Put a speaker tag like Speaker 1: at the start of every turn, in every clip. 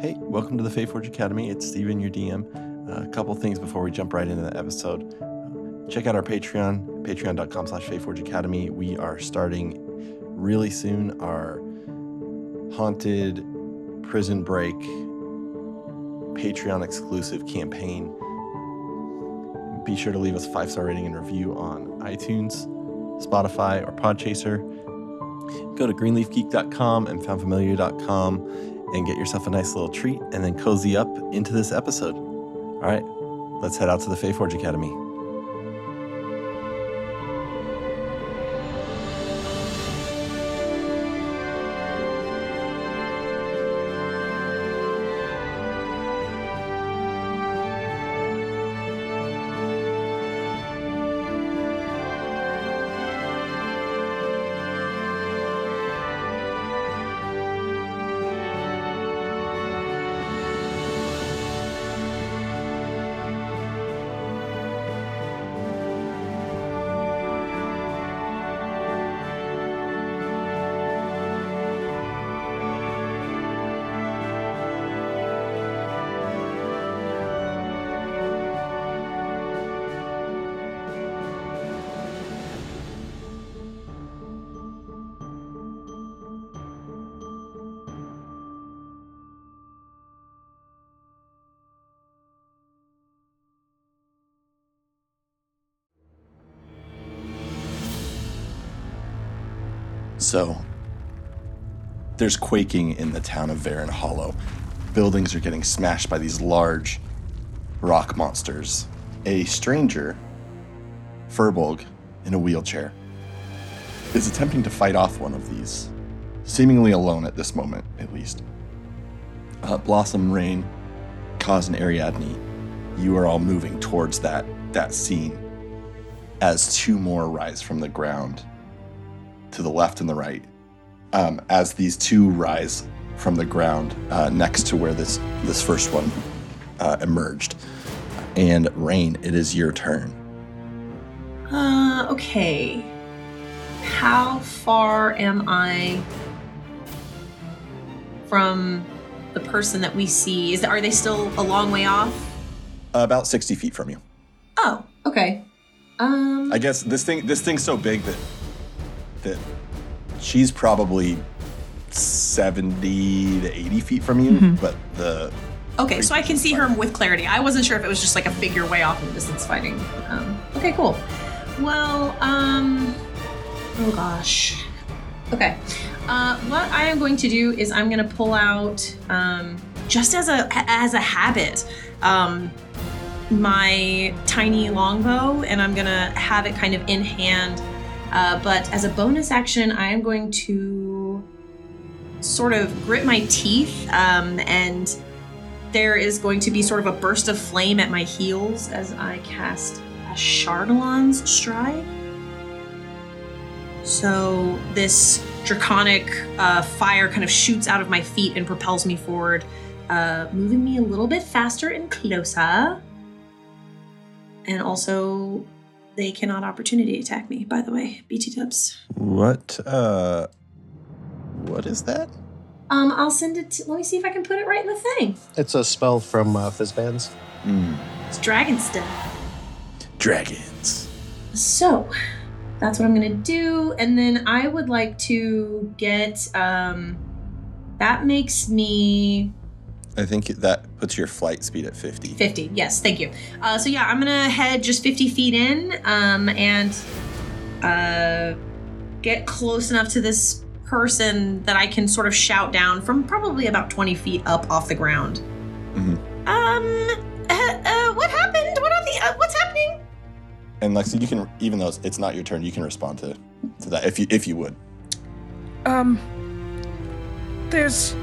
Speaker 1: Hey, welcome to the Fae Forge Academy. It's Steven, your DM. Uh, a couple things before we jump right into the episode. Uh, check out our Patreon, patreon.com slash Faeforge Academy. We are starting really soon our haunted prison break Patreon exclusive campaign. Be sure to leave us a five star rating and review on iTunes, Spotify, or Podchaser. Go to greenleafgeek.com and foundfamiliar.com and get yourself a nice little treat and then cozy up into this episode. All right, let's head out to the Fae Forge Academy. So, there's quaking in the town of Varen Hollow. Buildings are getting smashed by these large rock monsters. A stranger, Furbolg, in a wheelchair, is attempting to fight off one of these, seemingly alone at this moment, at least. Uh, Blossom, Rain, Kaz, and Ariadne, you are all moving towards that that scene as two more rise from the ground to the left and the right um, as these two rise from the ground uh, next to where this this first one uh, emerged. And Rain, it is your turn.
Speaker 2: Uh, okay. How far am I from the person that we see? Is are they still a long way off?
Speaker 1: about sixty feet from you.
Speaker 2: Oh, okay. Um,
Speaker 1: I guess this thing this thing's so big that that she's probably seventy to eighty feet from you,
Speaker 2: Mhm.
Speaker 1: but the
Speaker 2: okay, so I can see her with clarity. I wasn't sure if it was just like a figure way off in the distance fighting. Um, okay, cool. Well, um, oh gosh. Okay. Uh, what I am going to do is I'm going to pull out, um, just as a as a habit, um, my tiny longbow, and I'm gonna have it kind of in hand. Uh, but as a bonus action, I am going to sort of grit my teeth, um, and there is going to be sort of a burst of flame at my heels as I cast Ashardalon's Stride. So this draconic uh, fire kind of shoots out of my feet and propels me forward, uh, moving me a little bit faster and closer. And also, they cannot opportunity attack me. By the way, BT dubs.
Speaker 1: what uh what is that?
Speaker 2: Um, I'll send it. To, let me see if I can put it right in the thing.
Speaker 3: It's a spell from uh, Fizban's.
Speaker 1: Hmm.
Speaker 2: It's dragon stuff.
Speaker 1: Dragons.
Speaker 2: So that's what I'm gonna do, and then I would like to get. Um, that makes me
Speaker 1: I think that puts your flight speed at 50.
Speaker 2: 50. Yes, thank you. Uh, so yeah, I'm gonna head just 50 feet in, um, and uh, get close enough to this person that I can sort of shout down from probably about 20 feet up off the ground.
Speaker 1: Mhm.
Speaker 2: Um, uh, uh, what happened? What are the? Uh, what's happening?
Speaker 1: And Lexi, you can even though it's, it's not your turn, you can respond to to that if you if you would.
Speaker 4: Um, there's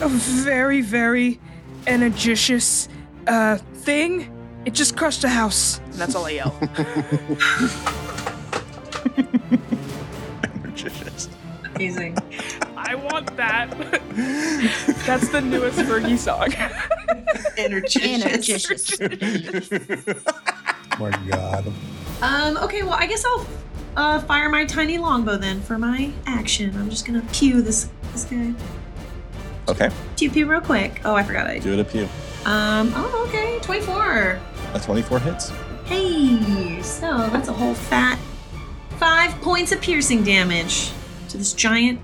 Speaker 4: a very, very energicious uh thing. It just crushed a house. And that's all I yell.
Speaker 1: Magicians.
Speaker 2: Amazing.
Speaker 4: I want that. that's the newest Fergie song.
Speaker 2: Energicious.
Speaker 3: My God.
Speaker 2: Um, okay, well, I guess I'll uh, fire my tiny longbow then for my action. I'm just gonna cue this this guy.
Speaker 1: Okay,
Speaker 2: Pew pew real quick. Oh, I forgot I.
Speaker 1: do it up you.
Speaker 2: Um. Oh, okay. Twenty-four.
Speaker 1: A 24 hits.
Speaker 2: Hey. So that's a whole fat five points of piercing damage to this giant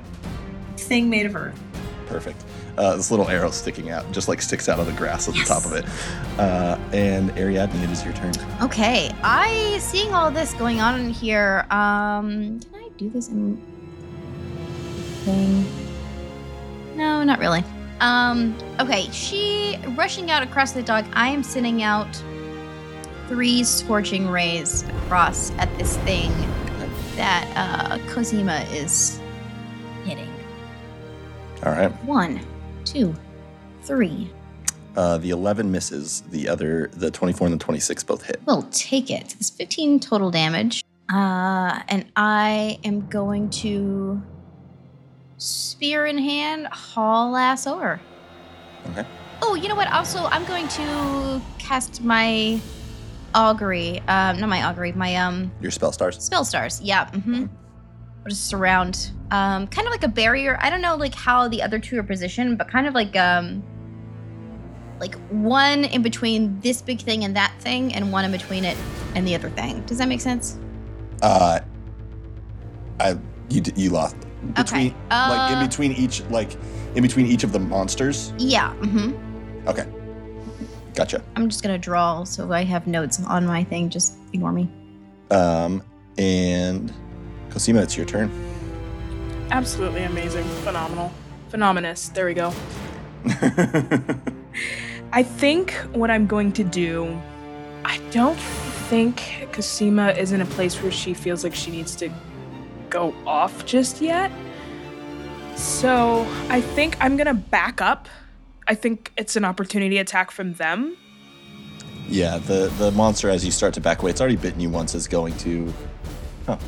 Speaker 2: thing made of earth.
Speaker 1: Perfect. Uh, this little arrow sticking out, just like sticks out of the grass at
Speaker 2: Yes.
Speaker 1: the top of it. Uh, and Ariadne, it is your turn.
Speaker 5: Okay, I seeing all this going on in here. Um, can I do this in thing? No, not really. Um, okay, she rushing out across the dog. I am sending out three scorching rays across at this thing that uh, Cosima is hitting.
Speaker 1: All right.
Speaker 5: One, two, three.
Speaker 1: Uh, the 11 misses. The other, the 24 and the 26 both hit.
Speaker 5: We'll take it. It's 15 total damage. Uh, and I am going to spear in hand, haul ass over.
Speaker 1: Okay.
Speaker 5: Oh, you know what? Also, I'm going to cast my augury. Um, not my augury, my um
Speaker 1: Your spell stars.
Speaker 5: spell stars. Yeah. Mm-hmm. I'll just surround, um, kind of like a barrier. I don't know like how the other two are positioned, but kind of like um, like one in between this big thing and that thing, and one in between it and the other thing. Does that make sense?
Speaker 1: Uh, I you you lost between
Speaker 5: Okay,
Speaker 1: like in
Speaker 5: uh,
Speaker 1: between each like in between each of the monsters.
Speaker 5: Yeah. Mm-hmm.
Speaker 1: Okay, gotcha.
Speaker 5: I'm just gonna draw, so I have notes on my thing. Just ignore me.
Speaker 1: Um, and Cosima, it's your turn.
Speaker 4: Absolutely amazing. Phenomenal. Phenomenous. There we go. I think what I'm going to do, I don't think Cosima is in a place where she feels like she needs to go off just yet. So I think I'm to back up. I think it's an opportunity attack from them.
Speaker 1: yeah, the the monster as you start to back away, it's already bitten you once. Is going to. Oh,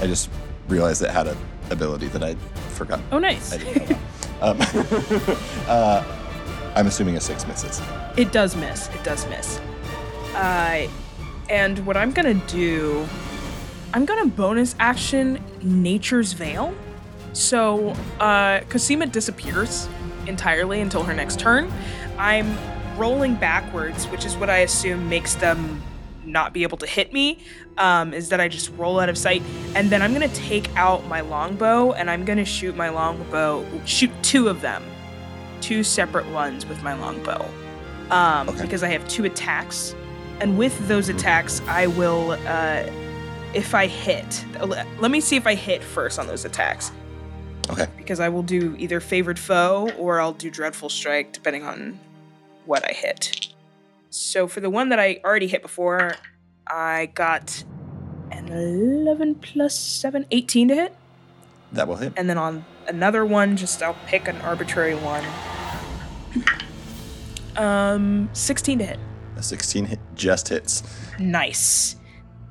Speaker 1: I just realized it had a ability that I forgot.
Speaker 4: Oh, nice.
Speaker 1: I didn't um, uh, I'm assuming a six misses.
Speaker 4: It does miss. It does miss. Uh, and what I'm gonna do, I'm gonna bonus action Nature's Veil. So, uh, Cosima disappears entirely until her next turn. I'm rolling backwards, which is what I assume makes them not be able to hit me. Um, is that I just roll out of sight, and then I'm gonna take out my longbow and I'm gonna shoot my longbow, shoot two of them, two separate ones with my longbow, um,
Speaker 1: Okay.
Speaker 4: because I have two attacks, and with those attacks, I will, uh, if I hit, let me see if I hit first on those attacks
Speaker 1: Okay.
Speaker 4: because I will do either favored foe or I'll do dreadful strike depending on what I hit. So for the one that I already hit before, I got an 11 plus 7, 18 to hit.
Speaker 1: That will hit.
Speaker 4: And then on another one, just I'll pick an arbitrary one. Um, 16 to hit.
Speaker 1: A 16 hit just hits.
Speaker 4: Nice.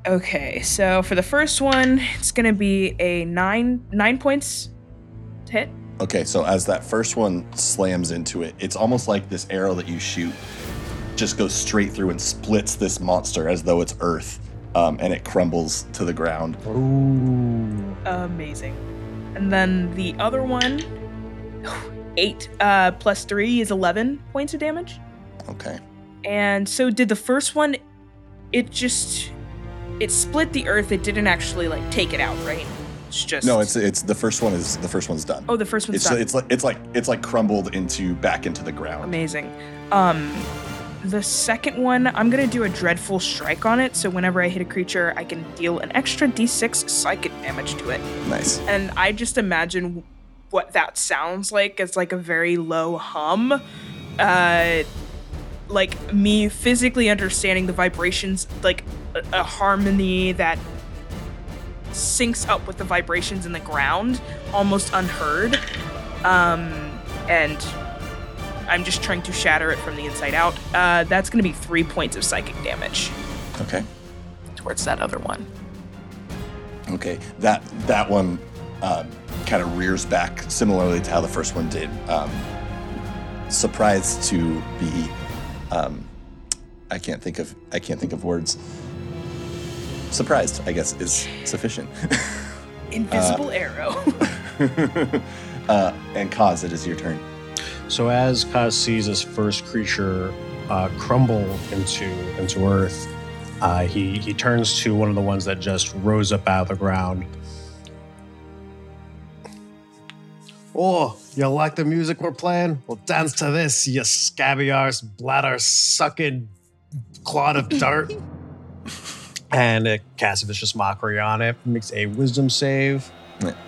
Speaker 4: Okay, so for the first one, it's gonna be a nine nine points hit.
Speaker 1: Okay, so as that first one slams into it, it's almost like this arrow that you shoot just goes straight through and splits this monster as though it's earth, um, and it crumbles to the ground.
Speaker 4: Ooh, amazing. And then the other one, eight uh, plus three is eleven points of damage.
Speaker 1: Okay.
Speaker 4: And so did the first one. It just it split the earth. It didn't actually like take it out, right? It's just
Speaker 1: No, it's it's the first one is the first one's done.
Speaker 4: oh the first one's
Speaker 1: it's
Speaker 4: done.
Speaker 1: it's like it's like it's like crumbled into back into the ground.
Speaker 4: Amazing. Um, the second one, I'm gonna do a dreadful strike on it. So whenever I hit a creature, I can deal an extra d6 psychic damage to it.
Speaker 1: Nice.
Speaker 4: and I just imagine what that sounds like It's like a very low hum. Uh like me physically understanding the vibrations like a, a harmony that syncs up with the vibrations in the ground almost unheard um and i'm just trying to shatter it from the inside out uh that's gonna be three points of psychic damage
Speaker 1: Okay.
Speaker 4: towards that other one
Speaker 1: Okay. That that one um, kind of rears back similarly to how the first one did. Um, surprised to be. Um, I can't think of I can't think of words. Surprised, I guess, is sufficient.
Speaker 4: invisible arrow
Speaker 1: Uh, and Kaz, it is your turn.
Speaker 3: So as Kaz sees his first creature uh, crumble into into earth, uh, he he turns to one of the ones that just rose up out of the ground. Oh, you like the music we're playing? Well, dance to this, you scabby arse, bladder sucking clod of dirt. and it casts a vicious mockery on it. Makes a wisdom save.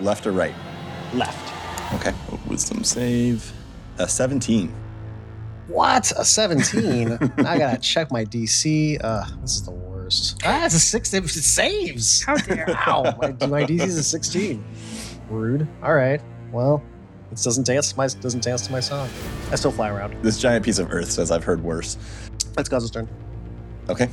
Speaker 1: Left or right?
Speaker 3: Left.
Speaker 1: Okay. Wisdom save. A 17.
Speaker 3: What? A 17? I gotta check my DC. Uh, this is the worst. Ah, it's a six. It saves.
Speaker 4: How dare.
Speaker 3: Wow, my, my DC is a 16. Rude. All right. Well, it doesn't dance to my doesn't dance to my song. I still fly around.
Speaker 1: This giant piece of earth says I've heard worse.
Speaker 3: That's Kaz's turn.
Speaker 1: Okay.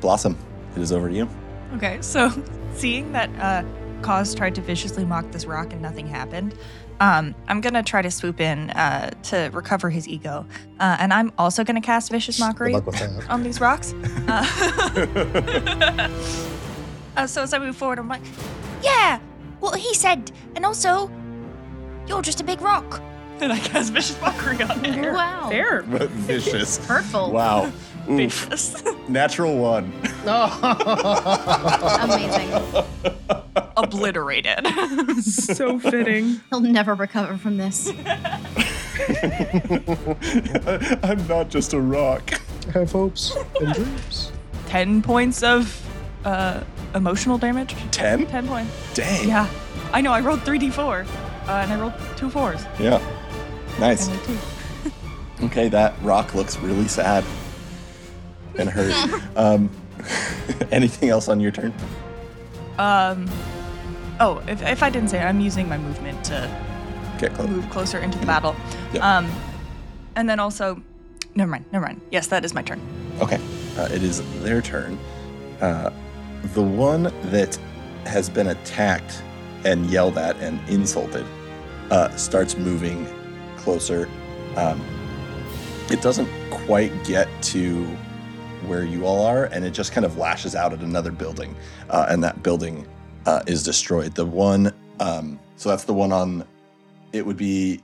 Speaker 1: Blossom, it is over to you.
Speaker 6: Okay, so seeing that uh, Kaz tried to viciously mock this rock and nothing happened, um, I'm gonna try to swoop in uh, to recover his ego, uh, and I'm also gonna cast vicious mockery
Speaker 3: luck with that.
Speaker 6: on these rocks. Uh, uh, so as I move forward, I'm like,
Speaker 7: Yeah, what he said. And also, you're just a big rock.
Speaker 6: and I cast vicious mockery on it.
Speaker 5: Wow.
Speaker 4: Fair.
Speaker 1: But vicious.
Speaker 5: Hurtful.
Speaker 1: Wow. Oof.
Speaker 6: Vicious.
Speaker 1: Natural one.
Speaker 5: Amazing.
Speaker 6: Obliterated.
Speaker 4: So fitting.
Speaker 5: He'll never recover from this.
Speaker 1: I'm not just a rock.
Speaker 3: I have hopes and dreams.
Speaker 6: 10 points of uh, emotional damage.
Speaker 1: 10?
Speaker 6: 10 points.
Speaker 1: Dang.
Speaker 6: Yeah. I know, I rolled 3d4, uh, and I rolled two fours.
Speaker 1: Yeah. Nice.
Speaker 6: And a two.
Speaker 1: Okay, that rock looks really sad and hurt. um, anything else on your turn?
Speaker 6: Um. Oh, if, if I didn't say it, I'm using my movement to
Speaker 1: Get close.
Speaker 6: move closer into the battle.
Speaker 1: Yep.
Speaker 6: Um, and then also, never mind, never mind. Yes, that is my turn.
Speaker 1: Okay, uh, it is their turn. Uh, the one that has been attacked and yelled at and insulted uh, starts moving closer. Um, it doesn't quite get to where you all are, and it just kind of lashes out at another building, uh, and that building uh, is destroyed. The one, um, so that's the one on. It would be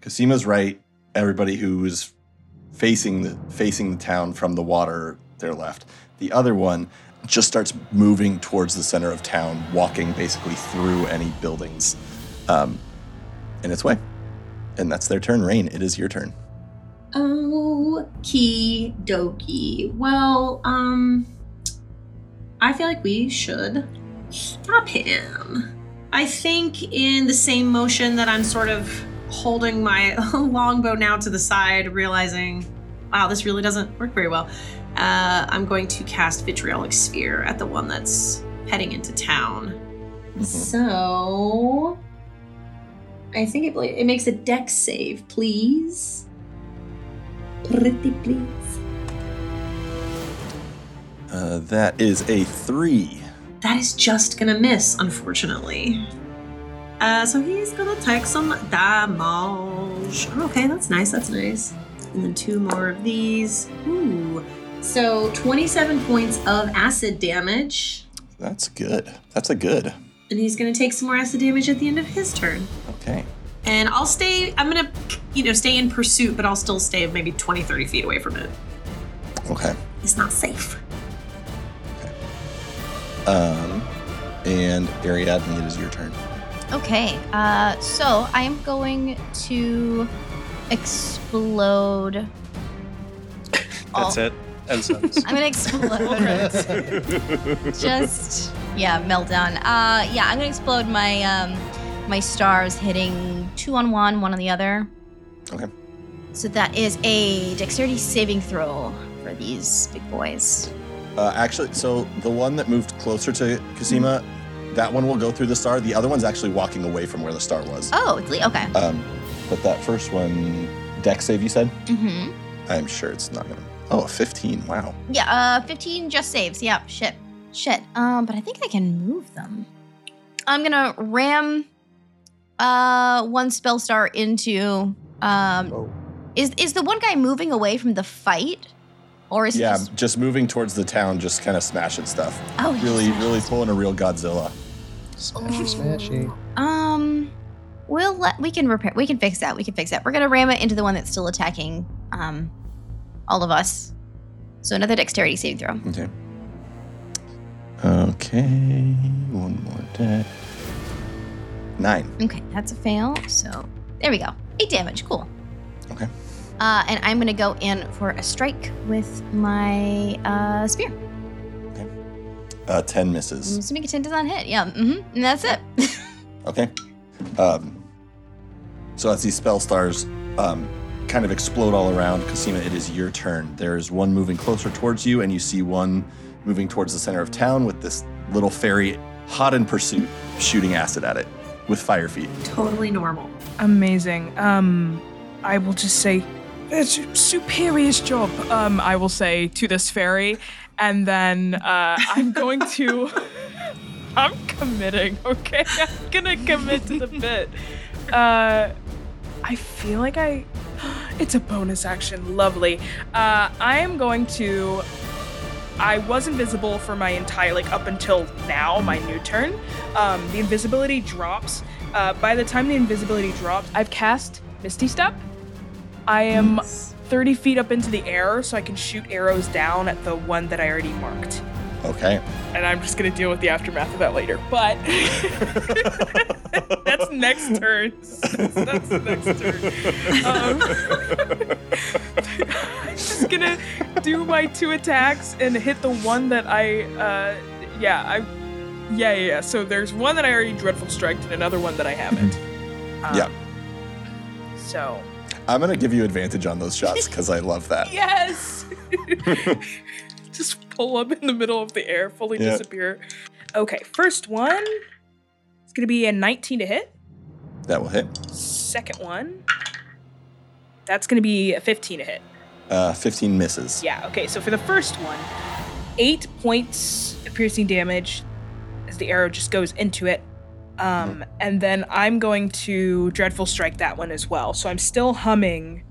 Speaker 1: Cosima's right. Everybody who's facing the facing the town from the water their left. The other one just starts moving towards the center of town, walking basically through any buildings um, in its way. And that's their turn. Rain, it is your turn.
Speaker 2: Okie dokie. Well, um, I feel like we should stop him. I think in the same motion that I'm sort of holding my longbow now to the side, realizing, wow, this really doesn't work very well. Uh, I'm going to cast Vitriolic Sphere at the one that's heading into town. So, I think it, it makes a dex save, please. Pretty please.
Speaker 1: Uh, that is a three.
Speaker 2: That is just gonna miss, unfortunately. Uh, so he's gonna take some damage. Okay, that's nice. That's nice. And then two more of these. Ooh. So 27 points of acid damage.
Speaker 1: That's good. That's a good.
Speaker 2: And he's gonna take some more acid damage at the end of his turn.
Speaker 1: Okay.
Speaker 2: And I'll stay, I'm gonna, you know, stay in pursuit, but I'll still stay maybe 20, 30 feet away from it.
Speaker 1: Okay.
Speaker 2: It's not safe. Okay.
Speaker 1: Um, and Ariadne, it is your turn.
Speaker 5: Okay, uh, so I am going to explode.
Speaker 3: That's
Speaker 5: all-
Speaker 3: it. End sentence.
Speaker 5: I'm gonna explode. Just yeah, meltdown. Uh, yeah, I'm gonna explode my um, my stars, hitting two on one, one on the other.
Speaker 1: Okay.
Speaker 5: So that is a dexterity saving throw for these big boys.
Speaker 1: Uh, actually, so the one that moved closer to Cosima, that one will go through the star. The other one's actually walking away from where the star was.
Speaker 5: Oh, it's le- okay.
Speaker 1: Um, but that first one, deck save, you said?
Speaker 5: Mm-hmm.
Speaker 1: I'm sure it's not gonna. Oh, 15. Wow.
Speaker 5: Yeah, uh, 15 just saves. Yeah, shit. Shit. Um, but I think I can move them. I'm gonna ram uh one spell star into um
Speaker 3: Oh.
Speaker 5: is is the one guy moving away from the fight? Or is
Speaker 1: Yeah,
Speaker 5: he just
Speaker 1: just moving towards the town, just kind of smashing stuff.
Speaker 5: Oh
Speaker 1: Really,
Speaker 5: smashed.
Speaker 1: really pulling a real Godzilla.
Speaker 3: Smashy, smashy.
Speaker 5: Um we'll let we can repair we can fix that. We can fix that. We're gonna ram it into the one that's still attacking um all of us. So another dexterity saving throw.
Speaker 1: Okay. Okay. One more deck. Nine.
Speaker 5: Okay, that's a fail. So there we go. Eight damage. Cool.
Speaker 1: Okay.
Speaker 5: Uh, and I'm gonna go in for a strike with my uh, spear. Okay.
Speaker 1: Uh, ten misses.
Speaker 5: assuming a ten does not hit. Yeah. Mm-hmm. And that's it.
Speaker 1: Okay. Um, so as these spell stars um, kind of explode all around, Cosima, it is your turn. There is one moving closer towards you, and you see one moving towards the center of town with this little fairy hot in pursuit, shooting acid at it with fire feet.
Speaker 2: Totally normal.
Speaker 4: Amazing. Um, I will just say, it's superior job. Um, I will say to this fairy, and then uh, I'm going to. I'm committing. Okay, I'm gonna commit to the bit. Uh, I feel like I. It's a bonus action. Lovely. Uh, I am going to. I was invisible for my entire like up until now, my new turn. Um, the invisibility drops. Uh, by the time the invisibility drops, I've cast Misty Step. I am 30 feet up into the air, so I can shoot arrows down at the one that I already marked.
Speaker 1: Okay.
Speaker 4: And I'm just gonna deal with the aftermath of that later. But that's next turn. That's, that's next turn. Um, I'm just gonna do my two attacks and hit the one that I, uh, yeah, I, yeah, yeah, yeah. So there's one that I already dreadful striked and another one that I haven't. Um,
Speaker 1: Yeah.
Speaker 4: So
Speaker 1: I'm gonna give you advantage on those shots because I love that.
Speaker 4: yes. Just pull up in the middle of the air, fully disappear. Okay, first one. It's gonna be a 19 to hit.
Speaker 1: That will hit.
Speaker 4: Second one. That's gonna be a 15 to hit.
Speaker 1: Uh, 15 misses.
Speaker 4: Yeah, okay, so for the first one, eight points of piercing damage as the arrow just goes into it. Um, and then I'm going to Dreadful Strike that one as well. So I'm still humming.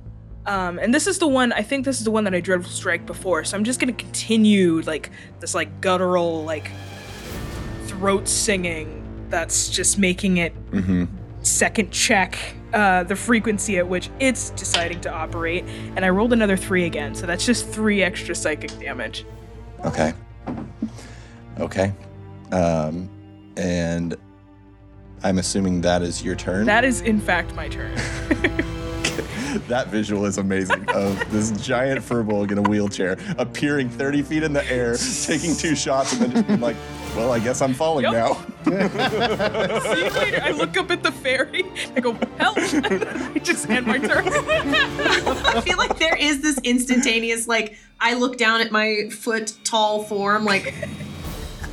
Speaker 4: Um, and this is the one, I think this is the one that I Dreadful Strike before. So I'm just going to continue, like, this, like, guttural, like, throat singing that's just making it
Speaker 1: Mm-hmm.
Speaker 4: second check uh, the frequency at which it's deciding to operate, and I rolled another three again, so that's just three extra psychic damage.
Speaker 1: Okay. Okay. Um, and I'm assuming that is your turn.
Speaker 4: That is, in fact, my turn.
Speaker 1: that visual is amazing of this giant Furbolg in a wheelchair appearing 30 feet in the air, taking two shots, and then just being like, well, I guess I'm falling
Speaker 4: Yup.
Speaker 1: now.
Speaker 4: See you later. I look up at the fairy. I go, help! I just end my turn.
Speaker 2: I feel like there is this instantaneous, like, I look down at my foot tall form, like,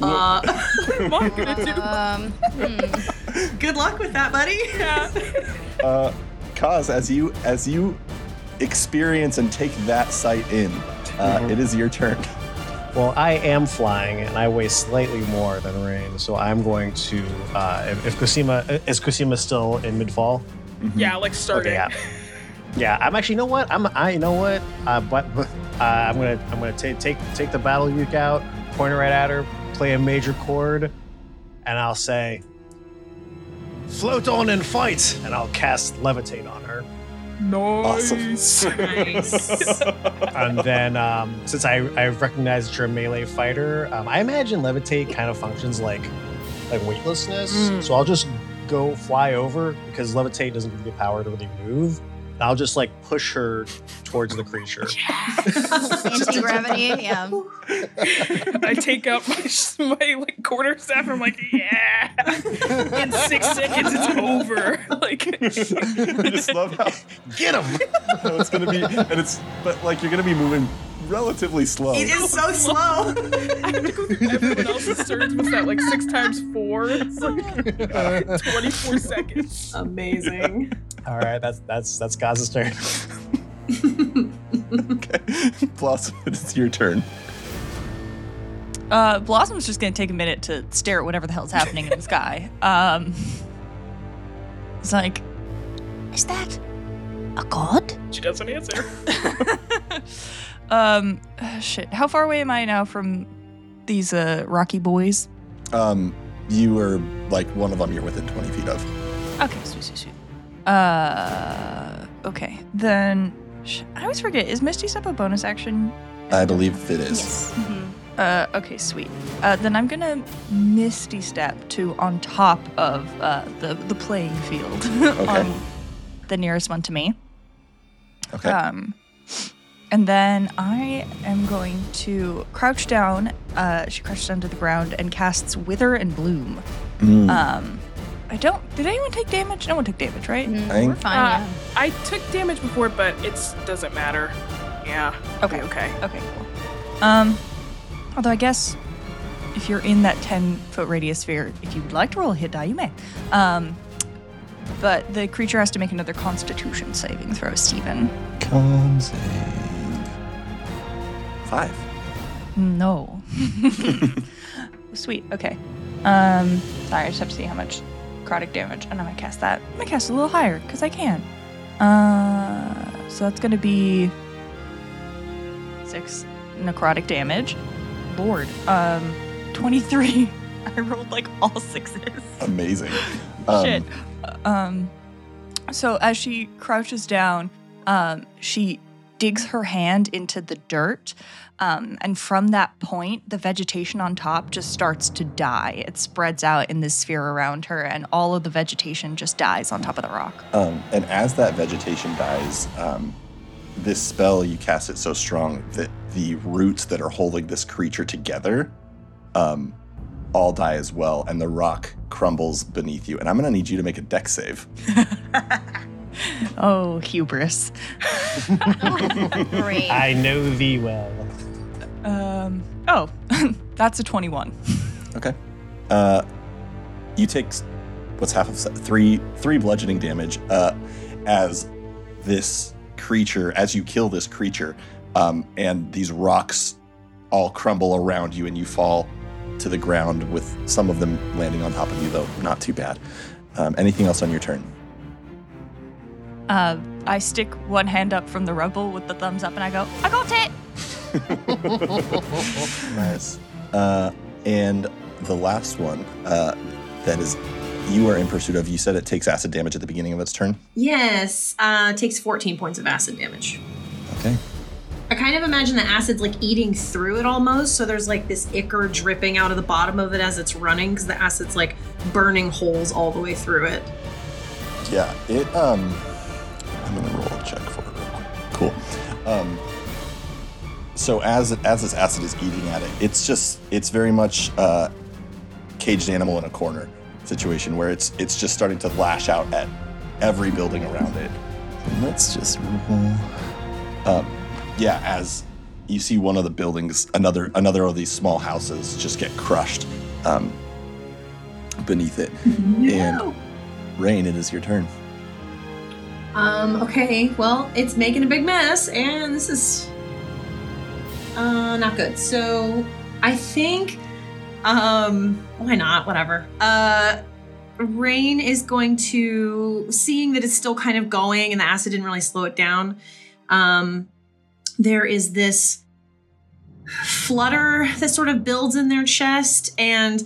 Speaker 2: uh,
Speaker 4: what am I gonna do?
Speaker 5: Um, hmm.
Speaker 2: good luck with that, buddy.
Speaker 4: Yeah.
Speaker 1: Uh, Kaz, as you as you experience and take that sight in, uh,
Speaker 3: Mhm.
Speaker 1: it is your turn.
Speaker 3: Well, I am flying, and I weigh slightly more than Rain, so I'm going to. Uh, if, if Cosima is Cosima still in mid fall?
Speaker 4: Yeah, like starting.
Speaker 3: Okay, yeah. Yeah, I'm actually. You know what? I'm. I. You know what? Uh, but uh, I'm gonna. I'm gonna take take take the battle uke out, point it right at her, play a major chord, and I'll say, "Float on and fight," and I'll cast levitate on her.
Speaker 4: Nice.
Speaker 2: Nice.
Speaker 3: and then um, since I I recognize that you're a melee fighter, um, I imagine levitate kind of functions like like weightlessness.
Speaker 4: Mm.
Speaker 3: So I'll just go fly over because levitate doesn't give you the power to really move. And I'll just like push her towards the creature.
Speaker 5: Anti gravity. Yeah.
Speaker 4: I take out my, my like quarter staff. I'm like, yeah. In six seconds, it's over. Like,
Speaker 1: I just love how,
Speaker 3: Get him!
Speaker 1: it's gonna be, and it's but like you're gonna be moving relatively slow.
Speaker 2: it is so slow.
Speaker 4: I have to go through everyone else's turns. What's that? Like six times four? It's like 24 seconds.
Speaker 2: Amazing.
Speaker 3: All right, that's that's that's Kaz's turn.
Speaker 1: okay, Blossom, it's your turn.
Speaker 6: Uh, Blossom's just gonna take a minute to stare at whatever the hell's happening in the sky. Um, it's like,
Speaker 7: Is that a god?
Speaker 4: She doesn't answer.
Speaker 6: Um, shit. How far away am I now from these uh rocky boys?
Speaker 1: Um, you are like one of them. You're within 20 feet of.
Speaker 6: Okay, sweet, sweet, sweet. Uh, okay. Then sh- I always forget. Is Misty Step a bonus action?
Speaker 1: I believe it is.
Speaker 5: Yes.
Speaker 6: Uh, okay, sweet. Uh, then I'm gonna Misty Step to on top of uh, the the playing field on the nearest one to me.
Speaker 1: Okay.
Speaker 6: Um, and then I am going to crouch down. Uh, she crouches down to the ground and casts Wither and Bloom.
Speaker 1: Mm.
Speaker 6: Um, I don't. Did anyone take damage? No one took damage, right?
Speaker 5: Mm,
Speaker 1: I-
Speaker 5: we're fine.
Speaker 4: Uh,
Speaker 5: yeah.
Speaker 4: I took damage before, but it doesn't matter. Yeah.
Speaker 6: Okay.
Speaker 4: Okay.
Speaker 6: Okay, cool. Um, although I guess if you're in that 10 foot radius sphere, if you would like to roll a hit die, you may. Um, but the creature has to make another Constitution saving throw, Stephen.
Speaker 1: Con save. Five.
Speaker 6: No. Sweet. Okay. Um, sorry, I just have to see how much necrotic damage, and I'm gonna cast that. I'm gonna cast a little higher because I can. Uh, so that's gonna be six necrotic damage. Lord, um, twenty-three. I rolled like all sixes.
Speaker 1: Amazing. Um,
Speaker 6: Shit. Um, so as she crouches down, um, she digs her hand into the dirt. Um, and from that point, the vegetation on top just starts to die. It spreads out in this sphere around her, and all of the vegetation just dies on top of the rock.
Speaker 1: Um, and as that vegetation dies, um, this spell you cast it so strong that the roots that are holding this creature together um, all die as well, and the rock crumbles beneath you. And I'm gonna need you to make a deck save.
Speaker 6: Oh, hubris.
Speaker 5: Great.
Speaker 3: I know thee well.
Speaker 6: Um, oh, that's a 21.
Speaker 1: Okay. Uh, you take what's half of three three bludgeoning damage uh, as this creature as you kill this creature, um, and these rocks all crumble around you, and you fall to the ground with some of them landing on top of you, though not too bad. Um, anything else on your turn?
Speaker 6: Uh, I stick one hand up from the rubble with the thumbs up and I go, I got it!
Speaker 1: Nice. Uh, and the last one uh, that is you are in pursuit of. You said it takes acid damage at the beginning of its turn.
Speaker 2: Yes, uh, it takes 14 points of acid damage.
Speaker 1: Okay.
Speaker 2: I kind of imagine the acid's like eating through it almost, so there's like this ichor dripping out of the bottom of it as it's running because the acid's like burning holes all the way through it.
Speaker 1: Yeah, it um I'm gonna roll a check for it real quick. Cool. Um so as it, as this acid is eating at it, it's just it's very much a caged animal in a corner situation where it's it's just starting to lash out at every building around it. Let's just roll. Um yeah, as you see one of the buildings, another another of these small houses just get crushed um beneath it. And Rain, it is your turn.
Speaker 2: Um, okay, well, it's making a big mess, and this is uh not good. So I think um why not? Whatever. Uh Rain is going to seeing that it's still kind of going and the acid didn't really slow it down. Um there is this flutter that sort of builds in their chest and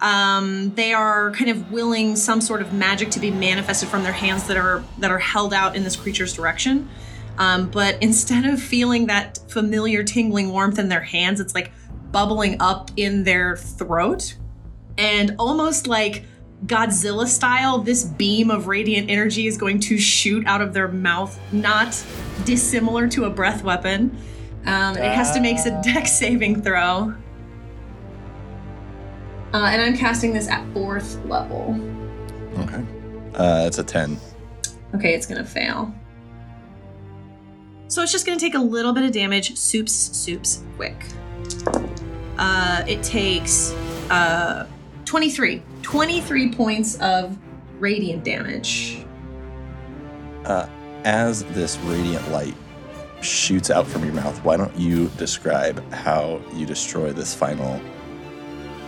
Speaker 2: um, they are kind of willing some sort of magic to be manifested from their hands that are that are held out in this creature's direction. Um, but instead of feeling that familiar tingling warmth in their hands, it's like bubbling up in their throat, and almost like Godzilla style, this beam of radiant energy is going to shoot out of their mouth, not dissimilar to a breath weapon. Um, it has to make a dex saving throw. Uh, and I'm casting this at fourth level.
Speaker 1: Okay. Uh, it's a 10.
Speaker 2: Okay, it's gonna fail. So it's just gonna take a little bit of damage. Soups, soups, quick. Uh, it takes uh, 23. 23 points of radiant damage.
Speaker 1: Uh, as this radiant light shoots out from your mouth, why don't you describe how you destroy this final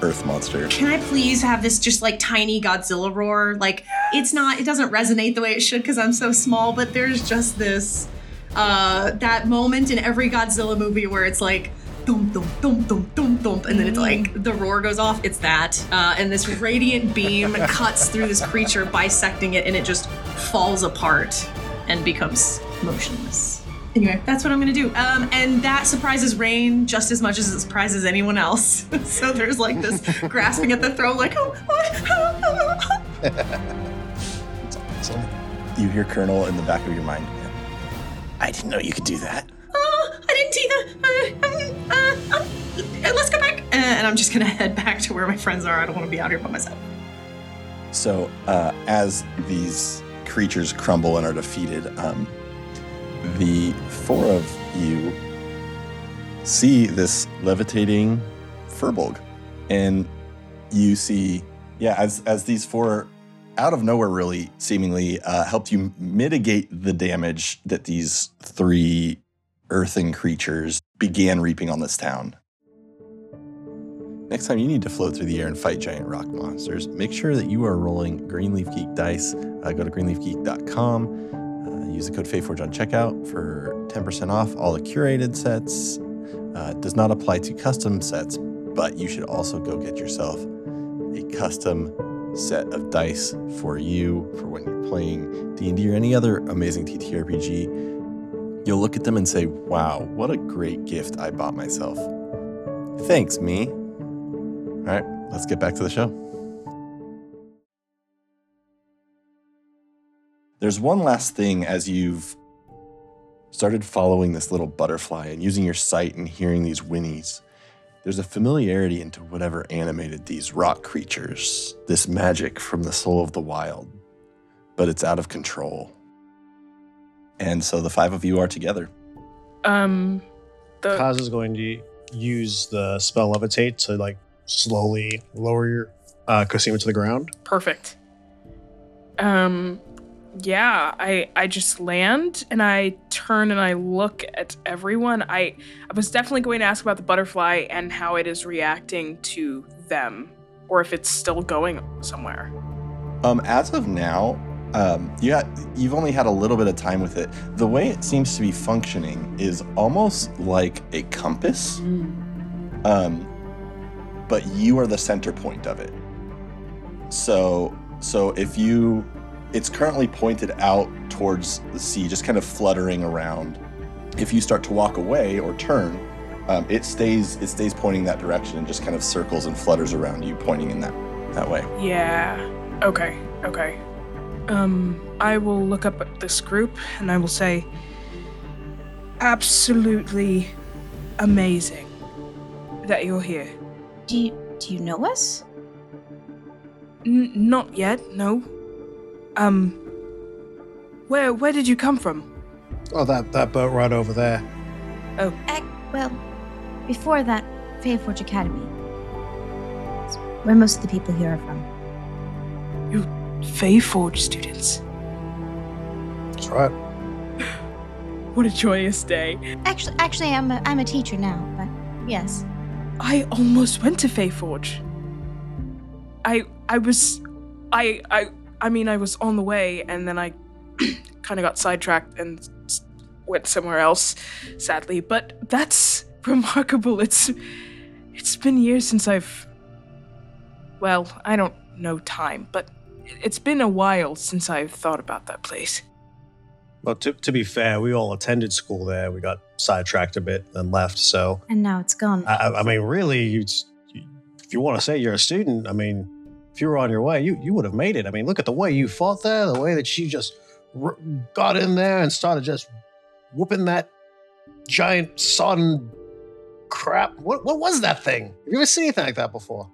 Speaker 1: earth monster?
Speaker 2: Can I please have this just like tiny Godzilla roar? Like, it's not, it doesn't resonate the way it should because I'm so small, but there's just this, uh, that moment in every Godzilla movie where it's like, thump, thump, thump, thump, thump, thump, and then it's like the roar goes off. It's that. Uh, and this radiant beam cuts through this creature, bisecting it, and it just falls apart and becomes motionless. Anyway, that's what I'm gonna do. Um, and that surprises Rain just as much as it surprises anyone else. so there's like this grasping at the throat, like, oh, what?
Speaker 3: It's awesome.
Speaker 1: You hear Colonel in the back of your mind. I didn't know you could do that.
Speaker 2: Oh, I didn't either. Uh, um, uh, um, uh, let's go back. Uh, and I'm just gonna head back to where my friends are. I don't want to be out here by myself.
Speaker 1: So, uh, as these creatures crumble and are defeated, um, the four of you see this levitating Furbolg. And you see, yeah, as, as these four, out of nowhere, really seemingly uh, helped you mitigate the damage that these three earthen creatures began reaping on this town. Next time you need to float through the air and fight giant rock monsters, make sure that you are rolling Greenleaf Geek dice. Uh, go to greenleafgeek.com. Uh, use the code FAEFORGE on checkout for 10% off all the curated sets. Uh, does not apply to custom sets, but you should also go get yourself a custom set of dice for you for when you're playing D&D or any other amazing TTRPG. You'll look at them and say, "Wow, what a great gift I bought myself." Thanks, me. All right, let's get back to the show. There's one last thing as you've started following this little butterfly and using your sight and hearing these whinnies. There's a familiarity into whatever animated these rock creatures, this magic from the soul of the wild, but it's out of control. And so the five of you are together.
Speaker 4: Um, the
Speaker 3: Kaz is going to use the spell levitate to like slowly lower your uh, Cosima to the ground.
Speaker 4: perfect. Um, yeah, I I just land and I turn and I look at everyone. I I was definitely going to ask about the butterfly and how it is reacting to them, or if it's still going somewhere.
Speaker 1: Um, as of now, um, you had, you've only had a little bit of time with it. The way it seems to be functioning is almost like a compass, um, but you are the center point of it. So, so if you, it's currently pointed out towards the sea, just kind of fluttering around. If you start to walk away or turn, um, it stays it stays pointing that direction and just kind of circles and flutters around you, pointing in that that way.
Speaker 4: Yeah. Okay. Okay. Um, I will look up at this group and I will say, absolutely amazing that you're here.
Speaker 5: Do you, do you know us?
Speaker 4: N- not yet, no. Um, where where did you come from?
Speaker 3: Oh, that that boat right over there.
Speaker 5: Uh, well, before that, Fae Forge Academy. It's where most of the people here are from.
Speaker 4: You Fae Forge students.
Speaker 3: That's right.
Speaker 4: What a joyous day.
Speaker 5: Actually, actually, I'm a, I'm a teacher now, but yes.
Speaker 4: I almost went to Fae Forge. I I was I I I mean I was on the way and then I kind of got sidetracked and went somewhere else sadly, but that's remarkable. It's it's been years since I've well, I don't know time, but it's been a while since I've thought about that place.
Speaker 3: Well, to, to be fair, we all attended school there. We got sidetracked a bit and left. So,
Speaker 5: And now it's gone.
Speaker 3: I, I- I mean, really, you, if you want to say you're a student, I mean, if you were on your way, you, you would have made it. I mean, look at the way you fought there, the way that she just r- got in there and started just whooping that giant sodden crap. What, what was that thing? Have you ever seen anything like that before?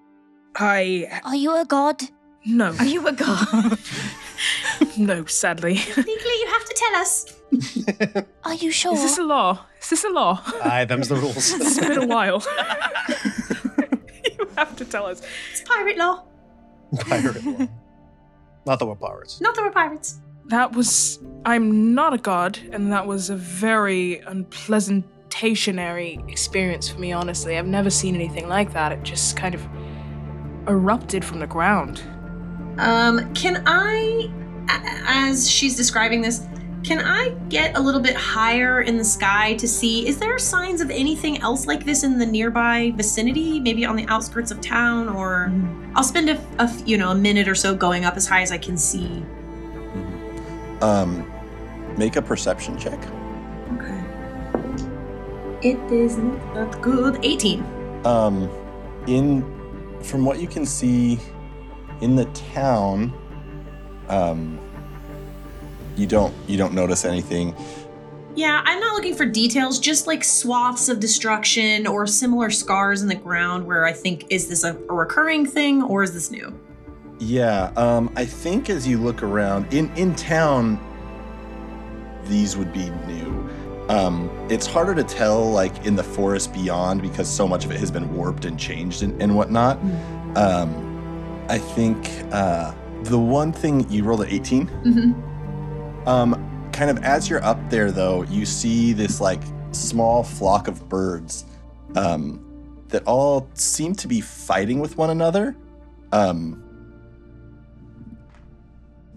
Speaker 4: I
Speaker 7: Are you a god?
Speaker 4: no
Speaker 5: Are you a god?
Speaker 4: no sadly.
Speaker 2: Legally, you have to tell us.
Speaker 7: Are you sure?
Speaker 4: Is this a law? Is this a law?
Speaker 3: Aye, them's the rules.
Speaker 4: It's been a while. you have to tell us.
Speaker 2: It's pirate law.
Speaker 3: Pirate law. Not that we're pirates.
Speaker 2: Not that we're pirates.
Speaker 4: That was. I'm not a god, and that was a very unpleasant stationary experience for me, honestly. I've never seen anything like that. It just kind of erupted from the ground.
Speaker 2: Um, can I, as she's describing this, can I get a little bit higher in the sky to see? Is there signs of anything else like this in the nearby vicinity? Maybe on the outskirts of town, or I'll spend a, a you know a minute or so going up as high as I can see.
Speaker 1: Um, make a perception check.
Speaker 2: Okay. It is not that good. 18.
Speaker 1: Um, in from what you can see in the town, um, you don't you don't notice anything.
Speaker 2: Yeah, I'm not looking for details, just like swaths of destruction or similar scars in the ground where I think, is this a, a recurring thing or is this new?
Speaker 1: Yeah, um, I think as you look around in in town, these would be new. Um, it's harder to tell, like in the forest beyond, because so much of it has been warped and changed and, and whatnot. Um, I think uh, the one thing you rolled at 18.
Speaker 2: Mm-hmm.
Speaker 1: Um, kind of as you're up there, though, you see this like small flock of birds um, that all seem to be fighting with one another. Um,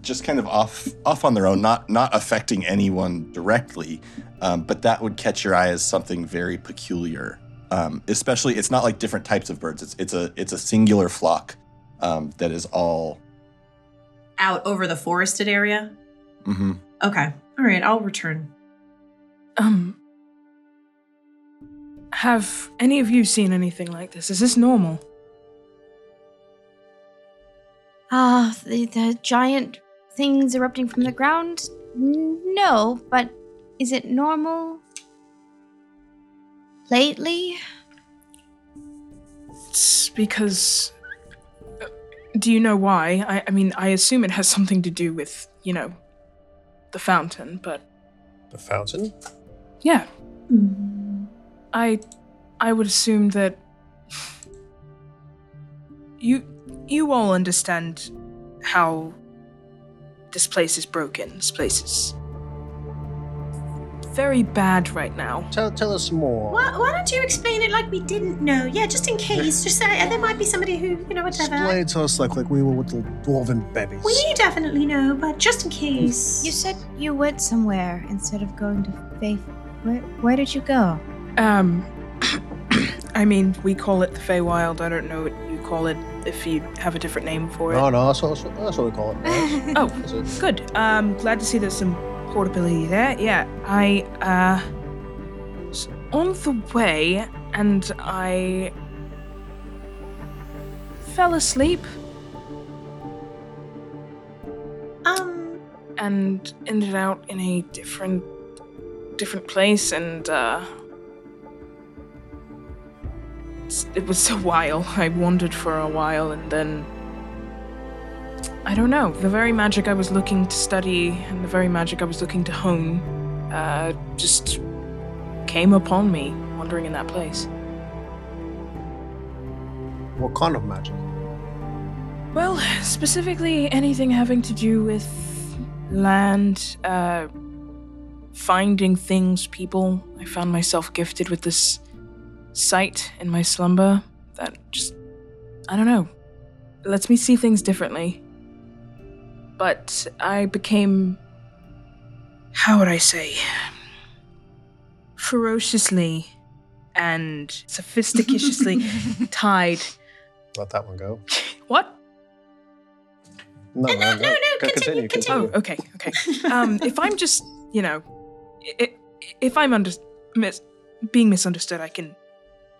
Speaker 1: just kind of off off on their own, not not affecting anyone directly, um, but that would catch your eye as something very peculiar. Um, especially, it's not like different types of birds. It's it's a it's a singular flock um, that is all.
Speaker 2: Out over the forested area?
Speaker 1: Hmm
Speaker 2: Okay. All right, I'll return.
Speaker 4: Um. Have any of you seen anything like this? Is this normal?
Speaker 5: Ah, the, the giant things erupting from the ground? No, but is it normal lately?
Speaker 4: It's because. uh, Do you know why? I, I mean, I assume it has something to do with, you know, the fountain, but
Speaker 3: The fountain?
Speaker 4: yeah, mm-hmm. I I would assume that you you all understand how this place is broken. This place is very bad right now.
Speaker 3: Tell, tell us more.
Speaker 2: Why, why don't you explain it like we didn't know? Yeah, just in case. Just say, and there might be somebody who, you know, whatever.
Speaker 3: Explain it to us like, like we were with the dwarven babies.
Speaker 2: We definitely know, but just in case.
Speaker 5: You said you went somewhere instead of going to Faith. Where, where did you go?
Speaker 4: Um I mean, we call it the Feywild. I don't know what you call it if you have a different name for it.
Speaker 3: No, no, that's what, that's what we call it. right?
Speaker 4: Oh,
Speaker 3: That's it.
Speaker 4: Good. Um, glad to see there's some portability there. Yeah, I uh was on the way and I fell asleep
Speaker 2: Um,
Speaker 4: and ended out in a different different place and uh it was a while. I wandered for a while and then I don't know. The very magic I was looking to study and the very magic I was looking to hone uh, just came upon me wandering in that place.
Speaker 3: What kind of magic?
Speaker 4: Well, specifically anything having to do with land, uh, finding things, people. I found myself gifted with this sight in my slumber that just, I don't know, lets me see things differently. But I became, how would I say, ferociously and sophisticatiously tied.
Speaker 3: Let that one go.
Speaker 4: What?
Speaker 3: No,
Speaker 2: no, no, no, continue,
Speaker 4: Oh, okay, okay. Um, if I'm just, you know, i- if I'm under, mis- being misunderstood, I can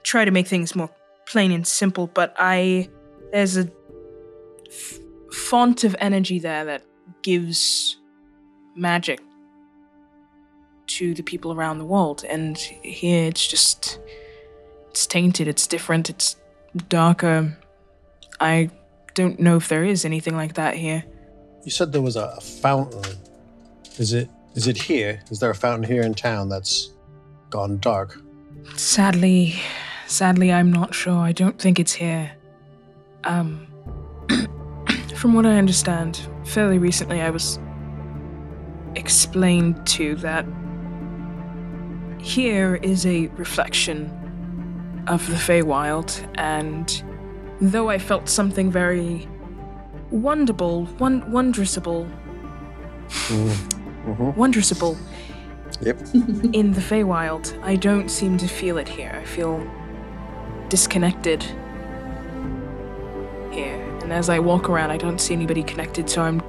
Speaker 4: try to make things more plain and simple. But I, there's a f- font of energy there that gives magic to the people around the world, and here it's just, it's tainted. It's different. It's darker. I don't know if there is anything like that here.
Speaker 3: You said there was a, a fountain. Is it is it here? Is there a fountain here in town that's gone dark?
Speaker 4: Sadly, sadly, I'm not sure. I don't think it's here. Um, from what I understand, fairly recently I was explained to that here is a reflection of the Feywild, and though I felt something very wonderful, won- wondrousable,
Speaker 3: Mm-hmm.
Speaker 4: wondrousable
Speaker 3: Yep.
Speaker 4: in the Feywild. I don't seem to feel it here. I feel disconnected. And as I walk around, I don't see anybody connected, so I'm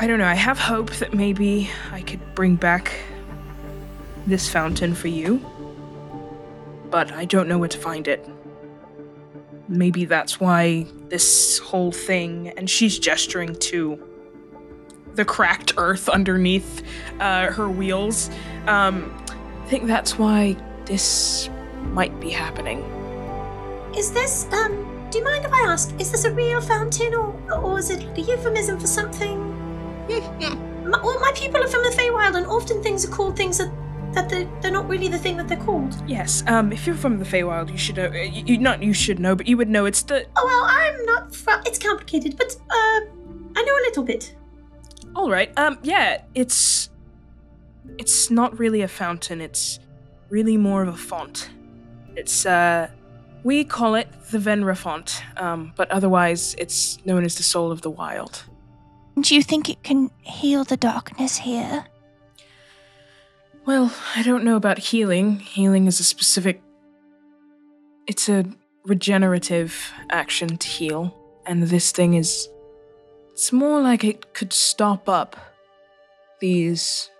Speaker 4: I don't know. I have hope that maybe I could bring back this fountain for you, but I don't know where to find it. Maybe that's why this whole thing, and she's gesturing to the cracked earth underneath uh, her wheels. Um, I think that's why this might be happening.
Speaker 8: Is this, um, do you mind if I ask, is this a real fountain or, or is it a euphemism for something? my, well, my people are from the Feywild and often things are called things that, that they're, they're not really the thing that they're called.
Speaker 4: Yes. Um, if you're from the Feywild, you should know. uh, You, you not you should know, but you would know it's the.
Speaker 8: Oh, well, I'm not, fr- it's complicated, but, uh, I know a little bit.
Speaker 4: All right. Um, yeah. It's. It's not really a fountain. It's really more of a font. It's uh, we call it the Venra font. Um, but otherwise, it's known as the Soul of the Wild.
Speaker 7: Do you think it can heal the darkness here?
Speaker 4: Well, I don't know about healing. Healing is a specific. It's a regenerative action to heal, and this thing is. It's more like it could stop up these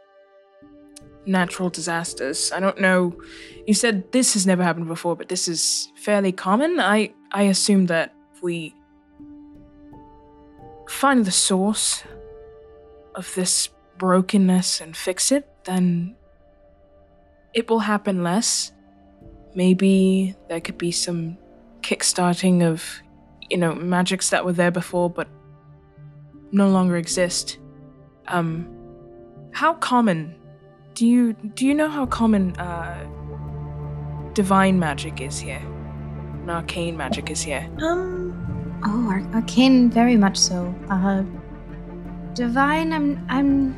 Speaker 4: natural disasters. I don't know. You said this has never happened before, but this is fairly common. I I assume that if we find the source of this brokenness and fix it, then it will happen less. Maybe there could be some kickstarting of, you know, magics that were there before but no longer exist. Um, how common do you do you know how common uh, divine magic is here? And arcane magic is here.
Speaker 8: Um,
Speaker 5: Oh, Ar- arcane, very much so. Uh, divine, I'm, I'm.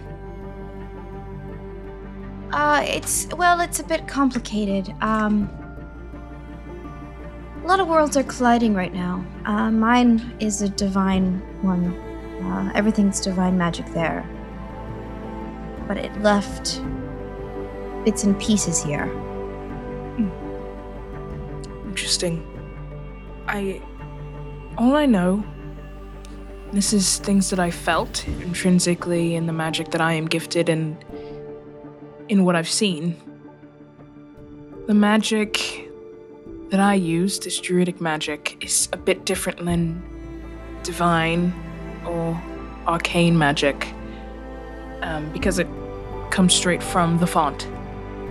Speaker 5: Uh, it's well, it's a bit complicated. Um, a lot of worlds are colliding right now. Uh, mine is a divine one. Uh, everything's divine magic there, but it left bits and pieces here.
Speaker 4: Interesting. I. All I know. This is things that I felt intrinsically in the magic that I am gifted and in what I've seen. The magic that I use, this druidic magic, is a bit different than divine or arcane magic um, because it comes straight from the font.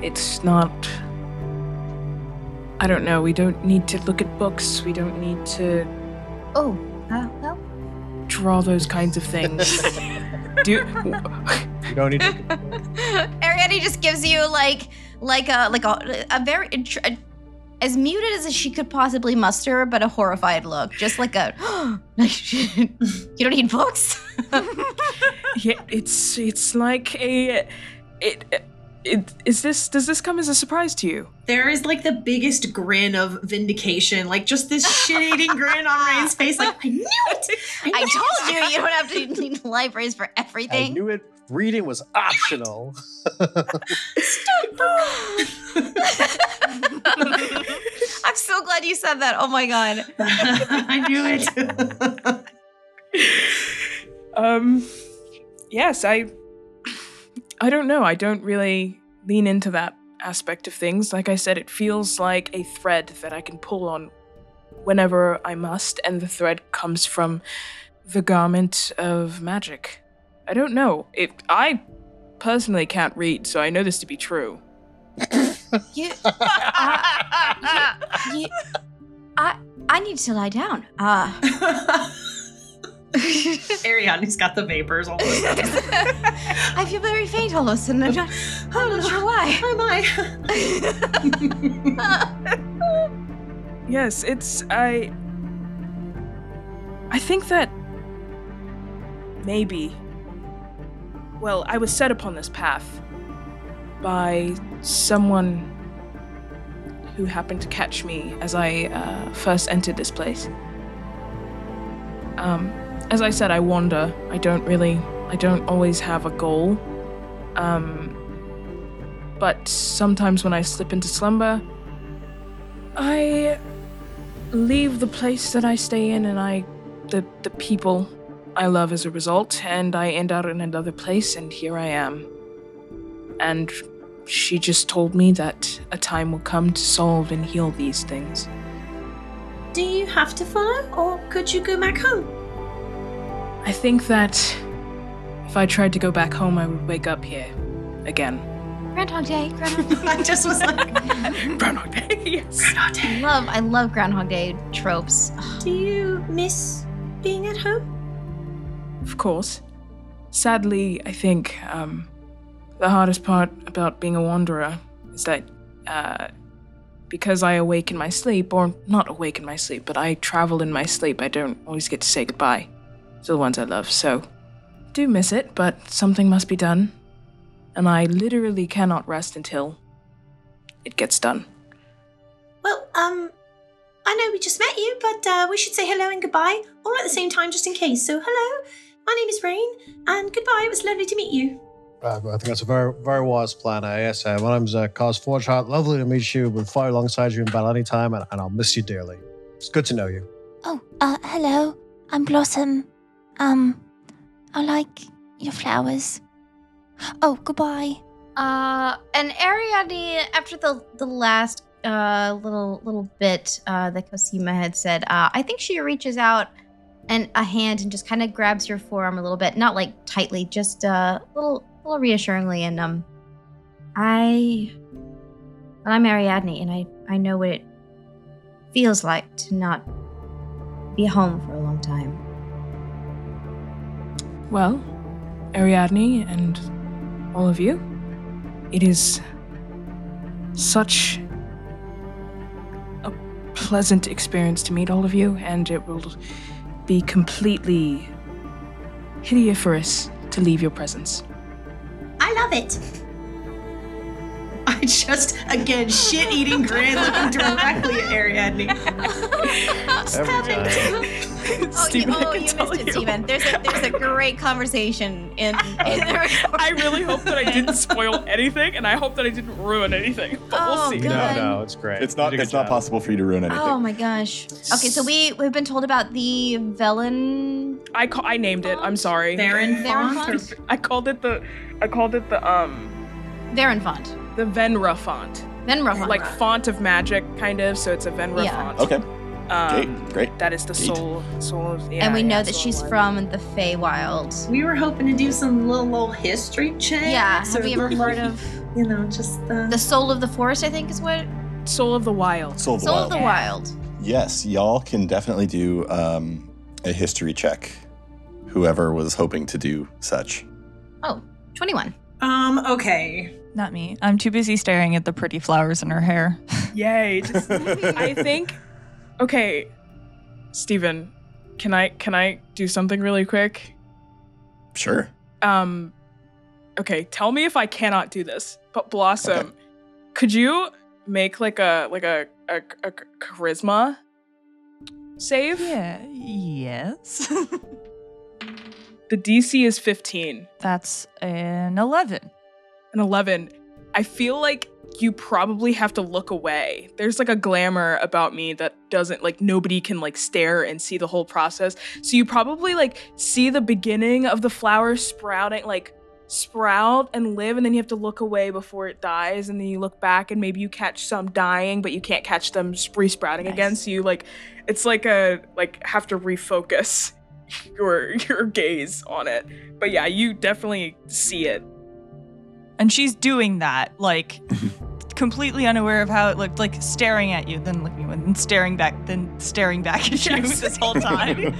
Speaker 4: It's not I don't know. We don't need to look at books. We don't need to
Speaker 5: Oh, uh, well,
Speaker 4: draw those kinds of things. Do
Speaker 3: You don't need to.
Speaker 5: Ariadne just gives you like like a like a, a very a, as muted as she could possibly muster, but a horrified look, just like a you don't need books.
Speaker 4: yeah, it's it's like a it, it is this does this come as a surprise to you?
Speaker 2: There is like the biggest grin of vindication, like just this shit-eating grin on Ray's face. Like I knew it. I,
Speaker 5: I
Speaker 2: knew
Speaker 5: told you you don't have to need libraries for everything.
Speaker 3: I knew it. Reading was optional. Stupid.
Speaker 5: I'm so glad you said that. Oh my god.
Speaker 2: I knew it.
Speaker 4: Um yes, I I don't know. I don't really lean into that aspect of things. Like I said, it feels like a thread that I can pull on whenever I must, and the thread comes from the garment of magic. I don't know. It I personally can't read, so I know this to be true.
Speaker 5: You, uh, you, you, I, I need to lie down. Uh,
Speaker 2: Ariadne's got the vapors all almost.
Speaker 5: I feel very faint all of a sudden. I'm not, I'm not sure why.
Speaker 2: Oh my.
Speaker 4: Yes, it's I I think that maybe well, I was set upon this path by someone who happened to catch me as I uh, first entered this place. Um, as I said, I wander. I don't really, I don't always have a goal. Um, but sometimes when I slip into slumber, I leave the place that I stay in and I the the people I love as a result, and I end up in another place, and here I am. And she just told me that a time will come to solve and heal these things.
Speaker 8: Do you have to follow, or could you go back home?
Speaker 4: I think that if I tried to go back home, I would wake up here again.
Speaker 5: Groundhog Day. Groundhog Day.
Speaker 2: I just was like,
Speaker 4: Groundhog Day, yes.
Speaker 5: Groundhog I love I love Groundhog Day tropes.
Speaker 8: Do you miss being at home?
Speaker 4: Of course. Sadly, I think um, the hardest part about being a wanderer is that uh, because I awake in my sleep, or not awake in my sleep, but I travel in my sleep, I don't always get to say goodbye to the ones I love. So, do miss it, but something must be done. And I literally cannot rest until it gets done.
Speaker 8: Well, um, I know we just met you, but uh, we should say hello and goodbye all at the same time, just in case. So, hello, my name is Rain, and goodbye. It was lovely to meet you.
Speaker 3: Uh, I think that's a very, very wise plan. Uh, yes, uh, my name's uh, Kaz Forgeheart. Lovely to meet you. We'll fight alongside you in battle anytime, and, and I'll miss you dearly. It's good to know you.
Speaker 7: Oh, uh, hello. I'm Blossom. Um, I like your flowers. Oh, goodbye.
Speaker 5: Uh, and Ariadne, after the the last uh little little bit uh that Cosima had said, uh, I think she reaches out and a hand and just kind of grabs your forearm a little bit, not like tightly, just uh, a little little reassuringly. And um, I, well, I'm Ariadne, and I I know what it feels like to not be home for a long time.
Speaker 4: Well, Ariadne and all of you, it is such a pleasant experience to meet all of you, and it will be completely hideous to leave your presence.
Speaker 8: I love it.
Speaker 2: I just, again, shit eating grin looking directly at Ariadne.
Speaker 3: Every time.
Speaker 5: Oh,
Speaker 4: Steven,
Speaker 5: you,
Speaker 4: I
Speaker 5: oh,
Speaker 4: can
Speaker 5: you
Speaker 4: tell
Speaker 5: missed it,
Speaker 4: you.
Speaker 5: Steven. There's a there's a great conversation in, in the recording.
Speaker 4: I really hope that I didn't spoil anything, and I hope that I didn't ruin anything. But
Speaker 5: Oh,
Speaker 4: we'll see.
Speaker 5: God.
Speaker 3: No, no, it's great.
Speaker 1: It's not.
Speaker 3: You did a
Speaker 1: It's
Speaker 3: good
Speaker 1: not
Speaker 3: job.
Speaker 1: possible for you to ruin anything.
Speaker 5: Oh my gosh. Okay, so we we've been told about the Velen
Speaker 4: I ca- I named it. I'm sorry.
Speaker 2: Theron
Speaker 5: Theron
Speaker 2: font.
Speaker 5: font?
Speaker 4: I called it the. I called it the um
Speaker 5: Varen font.
Speaker 4: The Venra font,
Speaker 5: Venra font.
Speaker 4: like font of magic, kind of. So it's a Venra
Speaker 5: Yeah.
Speaker 4: font.
Speaker 1: Okay.
Speaker 4: Um,
Speaker 1: Great. Great.
Speaker 4: That is the
Speaker 1: Great.
Speaker 4: soul. Soul of yeah.
Speaker 5: and we know
Speaker 4: yeah,
Speaker 5: that she's
Speaker 4: of
Speaker 5: from the Feywild.
Speaker 2: We were hoping to do some little, little history check.
Speaker 5: Yeah, have
Speaker 2: or
Speaker 5: you ever heard of
Speaker 2: You know, just uh,
Speaker 5: the Soul of the Forest? I think is what
Speaker 4: Soul of the Wild.
Speaker 1: Soul of the
Speaker 5: Soul
Speaker 1: Wild.
Speaker 5: of the Wild.
Speaker 1: Yes, y'all can definitely do um, a history check. Whoever was hoping to do such.
Speaker 5: Oh, 21.
Speaker 2: Um, okay.
Speaker 6: Not me. I'm too busy staring at the pretty flowers in her hair.
Speaker 4: Yay! Just, I think. Okay, Steven, can I can I do something really quick?
Speaker 1: Sure.
Speaker 4: Um, okay, tell me if I cannot do this. But Blossom, could you make like a like a a, a charisma save?
Speaker 6: Yeah. Yes.
Speaker 4: The DC is 15.
Speaker 6: That's an 11.
Speaker 4: An 11. I feel like you probably have to look away. There's like a glamour about me that doesn't like nobody can like stare and see the whole process. So you probably like see the beginning of the flower sprouting like sprout and live and then you have to look away before it dies and then you look back and maybe you catch some dying but you can't catch them re-sprouting again so you like it's like a like have to refocus your your gaze on it but yeah you definitely see it
Speaker 6: And she's doing that, like completely unaware of how it looked, like staring at you, then looking at you, and staring back, then staring back at you
Speaker 4: Yes.
Speaker 6: this whole time.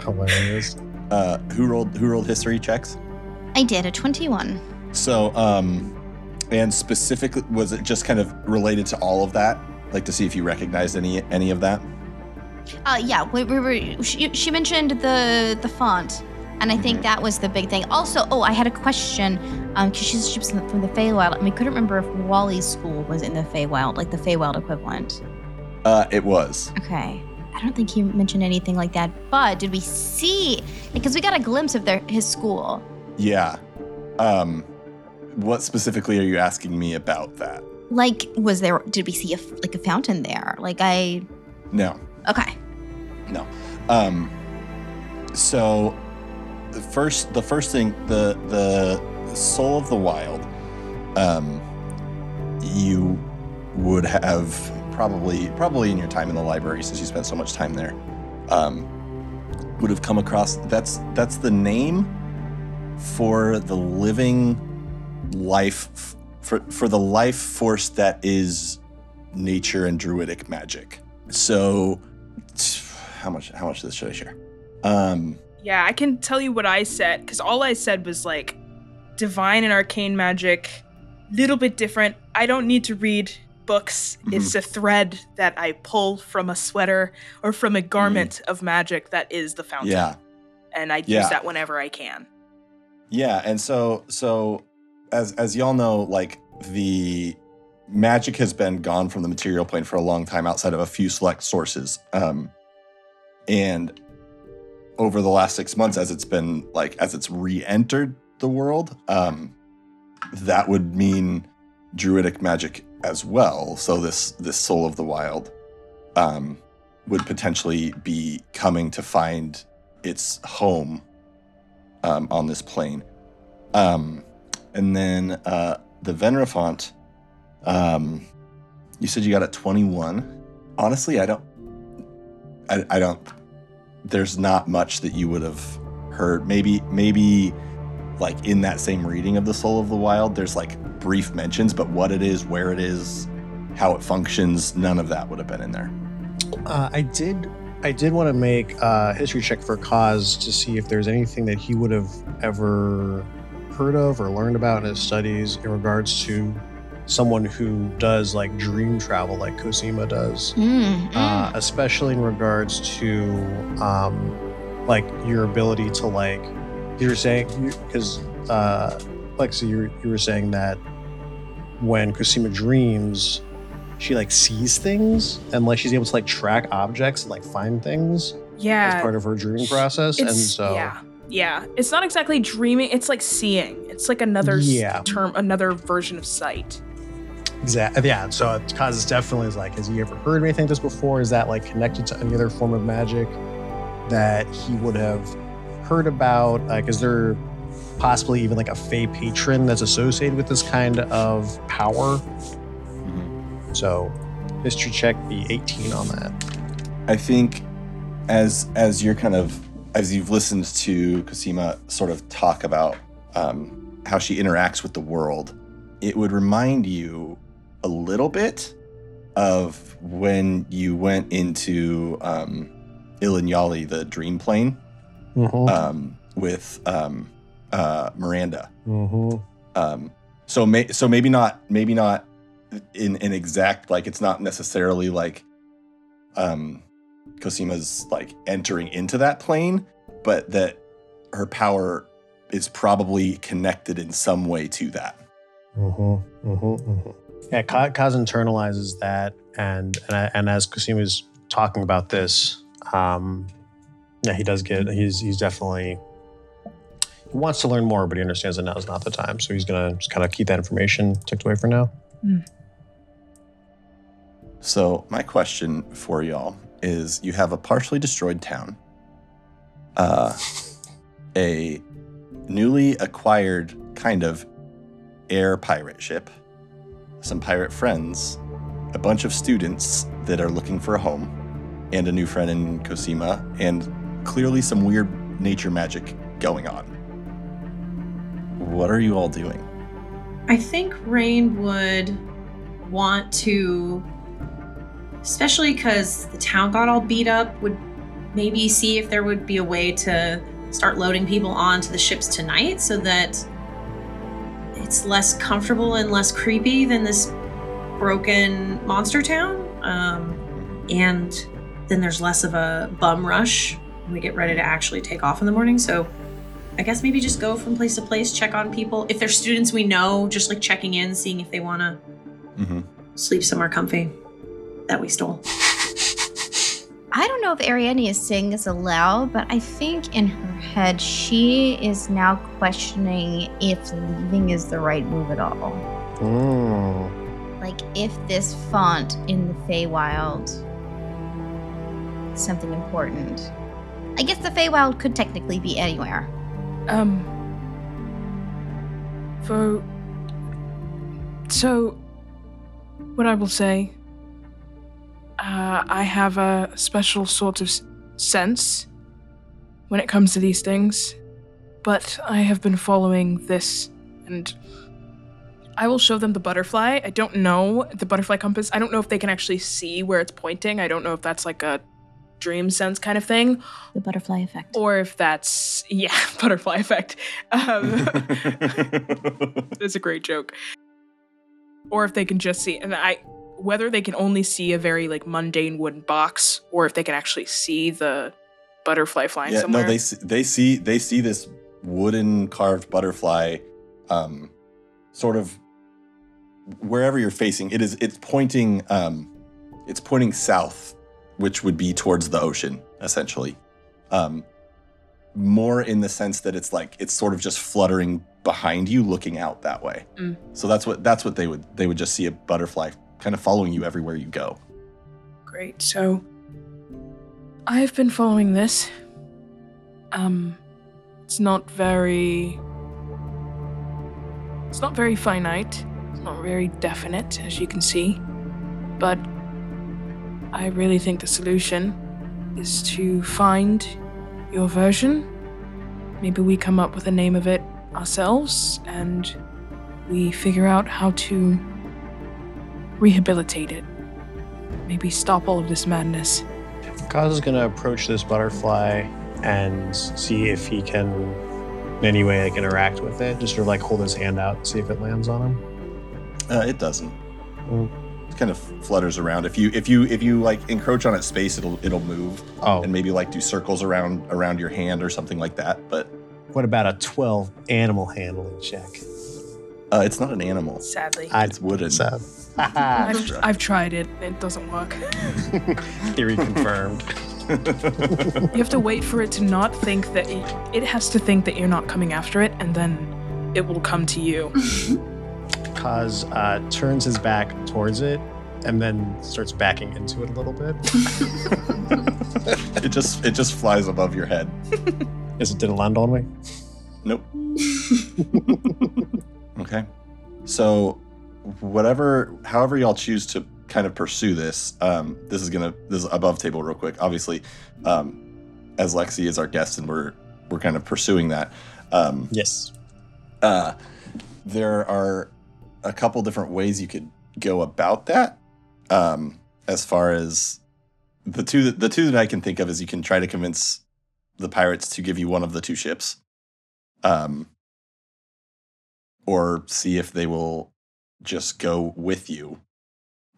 Speaker 3: Hilarious.
Speaker 1: uh, who rolled? Who rolled history checks?
Speaker 5: I did a 21.
Speaker 1: So, um, and specifically, was it just kind of related to all of that? Like to see if you recognized any any of that?
Speaker 5: Uh, yeah, we, we were. She, she mentioned the the font, and I think that was the big thing. Also, oh, I had a question. Um, because she's she was from the Feywild, and we couldn't remember if Wally's school was in the Feywild, like the Feywild equivalent.
Speaker 1: Uh, it was.
Speaker 5: Okay. I don't think he mentioned anything like that. But did we see? Because we got a glimpse of their his school.
Speaker 1: Yeah. Um, what specifically are you asking me about that?
Speaker 5: Like, was there? Did we see a f- like a fountain there? Like I.
Speaker 1: No.
Speaker 5: Okay. No.
Speaker 1: Um, so the first the first thing the the soul of the wild um you would have probably probably in your time in the library since you spent so much time there um would have come across that's that's the name for the living life for for the life force that is nature and druidic magic so how much how much of this should i share um
Speaker 4: Yeah, I can tell you what I said because all I said was like divine and arcane magic, little bit different. I don't need to read books. It's a thread that I pull from a sweater or from a garment of magic that is the fountain.
Speaker 1: yeah
Speaker 4: and I use that whenever I can.
Speaker 1: Yeah, and so so as as y'all know, like the magic has been gone from the material plane for a long time outside of a few select sources. Um and over the last six months, as it's been like as it's re-entered the world, um, that would mean druidic magic as well. So this this soul of the wild um would potentially be coming to find its home um, on this plane. Um, and then uh, the Venrafont, um, you said you got a 21. Honestly, I don't, I, I don't, there's not much that you would have heard. Maybe, maybe like in that same reading of the Soul of the Wild, there's like brief mentions, but what it is, where it is, how it functions, none of that would have been in there.
Speaker 3: Uh, I did. I did want to make a history check for Kaz to see if there's anything that he would have ever heard of or learned about in his studies in regards to someone who does like dream travel, like Cosima does,
Speaker 5: Mm, mm.
Speaker 3: uh, especially in regards to um, like your ability to like you were saying because uh, Lexi, you, you were saying that when Cosima dreams, she like sees things and like she's able to like track objects and like find things
Speaker 4: Yeah.
Speaker 3: as part of her dreaming process. And so
Speaker 4: yeah. Yeah. It's not exactly dreaming, it's like seeing. It's like another
Speaker 3: Yeah.
Speaker 4: term, another version of sight.
Speaker 3: Exactly yeah. So Kaz is definitely is like, has he ever heard anything like this before? Is that like connected to any other form of magic that he would have heard about? Like, is there possibly even like a Fey patron that's associated with this kind of power? So history check be 18 on that.
Speaker 1: I think as as you're kind of as you've listened to Cosima sort of talk about um, how she interacts with the world, it would remind you a little bit of when you went into um, Ilinyali, the dream plane,
Speaker 3: Mm-hmm.
Speaker 1: um, with um, uh, Miranda.
Speaker 3: mm-hmm.
Speaker 1: Um, so may, so maybe not maybe not in an exact like it's not necessarily like um Cosima's like entering into that plane, but that her power is probably connected in some way to that.
Speaker 3: Mm-hmm, mm-hmm, mm-hmm. Yeah, Ka- Kaz internalizes that, and and, I, and as Cosima's talking about this, um, yeah, he does get. He's he's definitely he wants to learn more, but he understands that now is not the time, so he's gonna just kind of keep that information tucked away for now.
Speaker 1: So my question for y'all is: You have a partially destroyed town, uh, a newly acquired kind of air pirate ship, some pirate friends, a bunch of students that are looking for a home, and a new friend in Cosima, and clearly some weird nature magic going on. What are you all doing?
Speaker 2: I think Rain would want to, especially because the town got all beat up, would maybe see if there would be a way to start loading people onto the ships tonight so that it's less comfortable and less creepy than this broken monster town. Um, and then there's less of a bum rush when we get ready to actually take off in the morning. So I guess maybe just go from place to place, check on people. If they're students we know, just like checking in, seeing if they want to
Speaker 1: Mm-hmm.
Speaker 2: sleep somewhere comfy that we stole.
Speaker 5: I don't know if Ariadne is saying this aloud, but I think in her head she is now questioning if leaving is the right move at all.
Speaker 3: Mm.
Speaker 5: Like if this font in the Feywild is something important. I guess the Feywild could technically be anywhere.
Speaker 4: Um. For. So, what I will say, uh, I have a special sort of sense when it comes to these things, but I have been following this, and I will show them the butterfly. I don't know the butterfly compass. I don't know if they can actually see where it's pointing. I don't know if that's like a dream sense kind of thing,
Speaker 5: The butterfly effect.
Speaker 4: or if that's yeah, butterfly effect. Um, That's a great joke. Or if they can just see, and I, whether they can only see a very like mundane wooden box, or if they can actually see the butterfly flying
Speaker 1: yeah,
Speaker 4: somewhere.
Speaker 1: no, they see, they see they see this wooden carved butterfly, um, sort of wherever you're facing. It is it's pointing um, it's pointing south, which would be towards the ocean, essentially. Um, more in the sense that it's like it's sort of just fluttering behind you, looking out that way.
Speaker 4: Mm.
Speaker 1: So that's what that's what they would they would just see a butterfly kind of following you everywhere you go.
Speaker 4: Great. So I have been following this. Um it's not very It's not very finite. It's not very definite as you can see. But I really think the solution is to find your version. Maybe we come up with a name of it ourselves and we figure out how to rehabilitate it maybe stop all of this madness.
Speaker 3: Kaz is going to approach this butterfly and see if he can, in any way, like interact with it. Just sort of like hold his hand out, and see if it lands on him.
Speaker 1: Uh, it doesn't.
Speaker 3: Mm.
Speaker 1: It kind of flutters around. If you if you if you like encroach on its space, it'll it'll move
Speaker 3: Oh,
Speaker 1: and maybe like do circles around around your hand or something like that. But
Speaker 3: what about a 12 animal handling check?
Speaker 1: uh, it's not an animal.
Speaker 4: Sadly.
Speaker 3: I
Speaker 1: It's wooden.
Speaker 3: sad.
Speaker 4: I've, I've tried it. It doesn't work.
Speaker 3: Theory confirmed.
Speaker 4: You have to wait for it to not think that it, it has to think that you're not coming after it, and then it will come to you.
Speaker 3: Kaz uh, turns his back towards it and then starts backing into it a little bit.
Speaker 1: it just it just flies above your head.
Speaker 3: As it didn't land on me.
Speaker 1: Nope. okay. So whatever however y'all choose to kind of pursue this, um, this is gonna this is above table real quick. Obviously, um, as Lexi is our guest and we're we're kind of pursuing that. Um,
Speaker 3: Yes.
Speaker 1: uh, there are a couple different ways you could go about that. Um, as far as the two, the two that I can think of is you can try to convince the pirates to give you one of the two ships, um, or see if they will just go with you,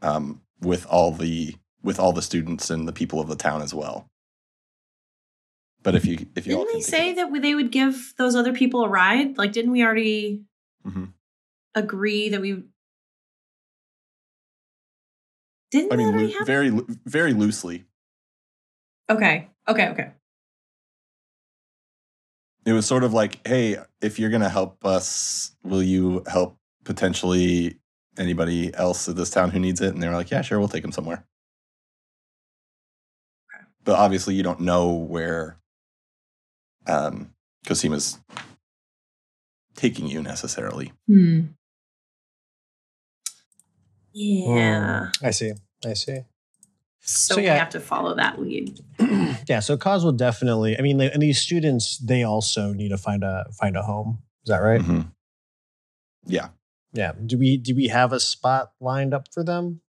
Speaker 1: um, with all the with all the students and the people of the town as well. But if you if you
Speaker 2: Didn't we say that they would give those other people a ride? Like, didn't we already
Speaker 1: Mhm.
Speaker 2: agree that we? Didn't
Speaker 1: I mean,
Speaker 2: have?
Speaker 1: very very loosely.
Speaker 2: okay, okay, okay.
Speaker 1: it was sort of like, hey, if you're gonna help us, will you help potentially anybody else in this town who needs it? And they were like, yeah, sure, we'll take them somewhere. But obviously, you don't know where um, Cosima's taking you necessarily.
Speaker 2: Hmm. Yeah.
Speaker 3: Hmm, I see. I see.
Speaker 2: So,
Speaker 3: So,
Speaker 2: we
Speaker 3: yeah.
Speaker 2: have to follow that lead.
Speaker 3: yeah, so Kaz will definitely. I mean, and these students, they also need to find a find a home. Is that right?
Speaker 1: Mhm. Yeah.
Speaker 3: Yeah. Do we do we have a spot lined up for them?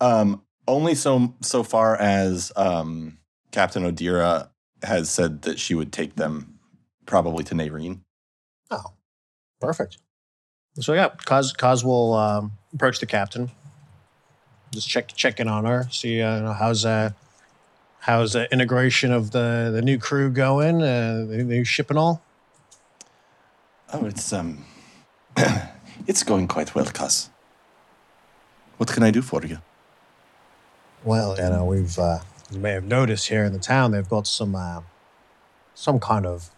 Speaker 1: Um, only so so far as um, Captain Odira has said that she would take them probably to Nareen.
Speaker 3: Oh, perfect. So yeah, Kaz Kaz will um, approach the captain. Just check check in on her. See uh, how's uh how's the integration of the the new crew going? Uh, the new ship and all.
Speaker 1: Oh, it's um, it's going quite well, Kaz. What can I do for you?
Speaker 3: Well, you know, we've uh, you may have noticed here in the town they've got some uh, some kind of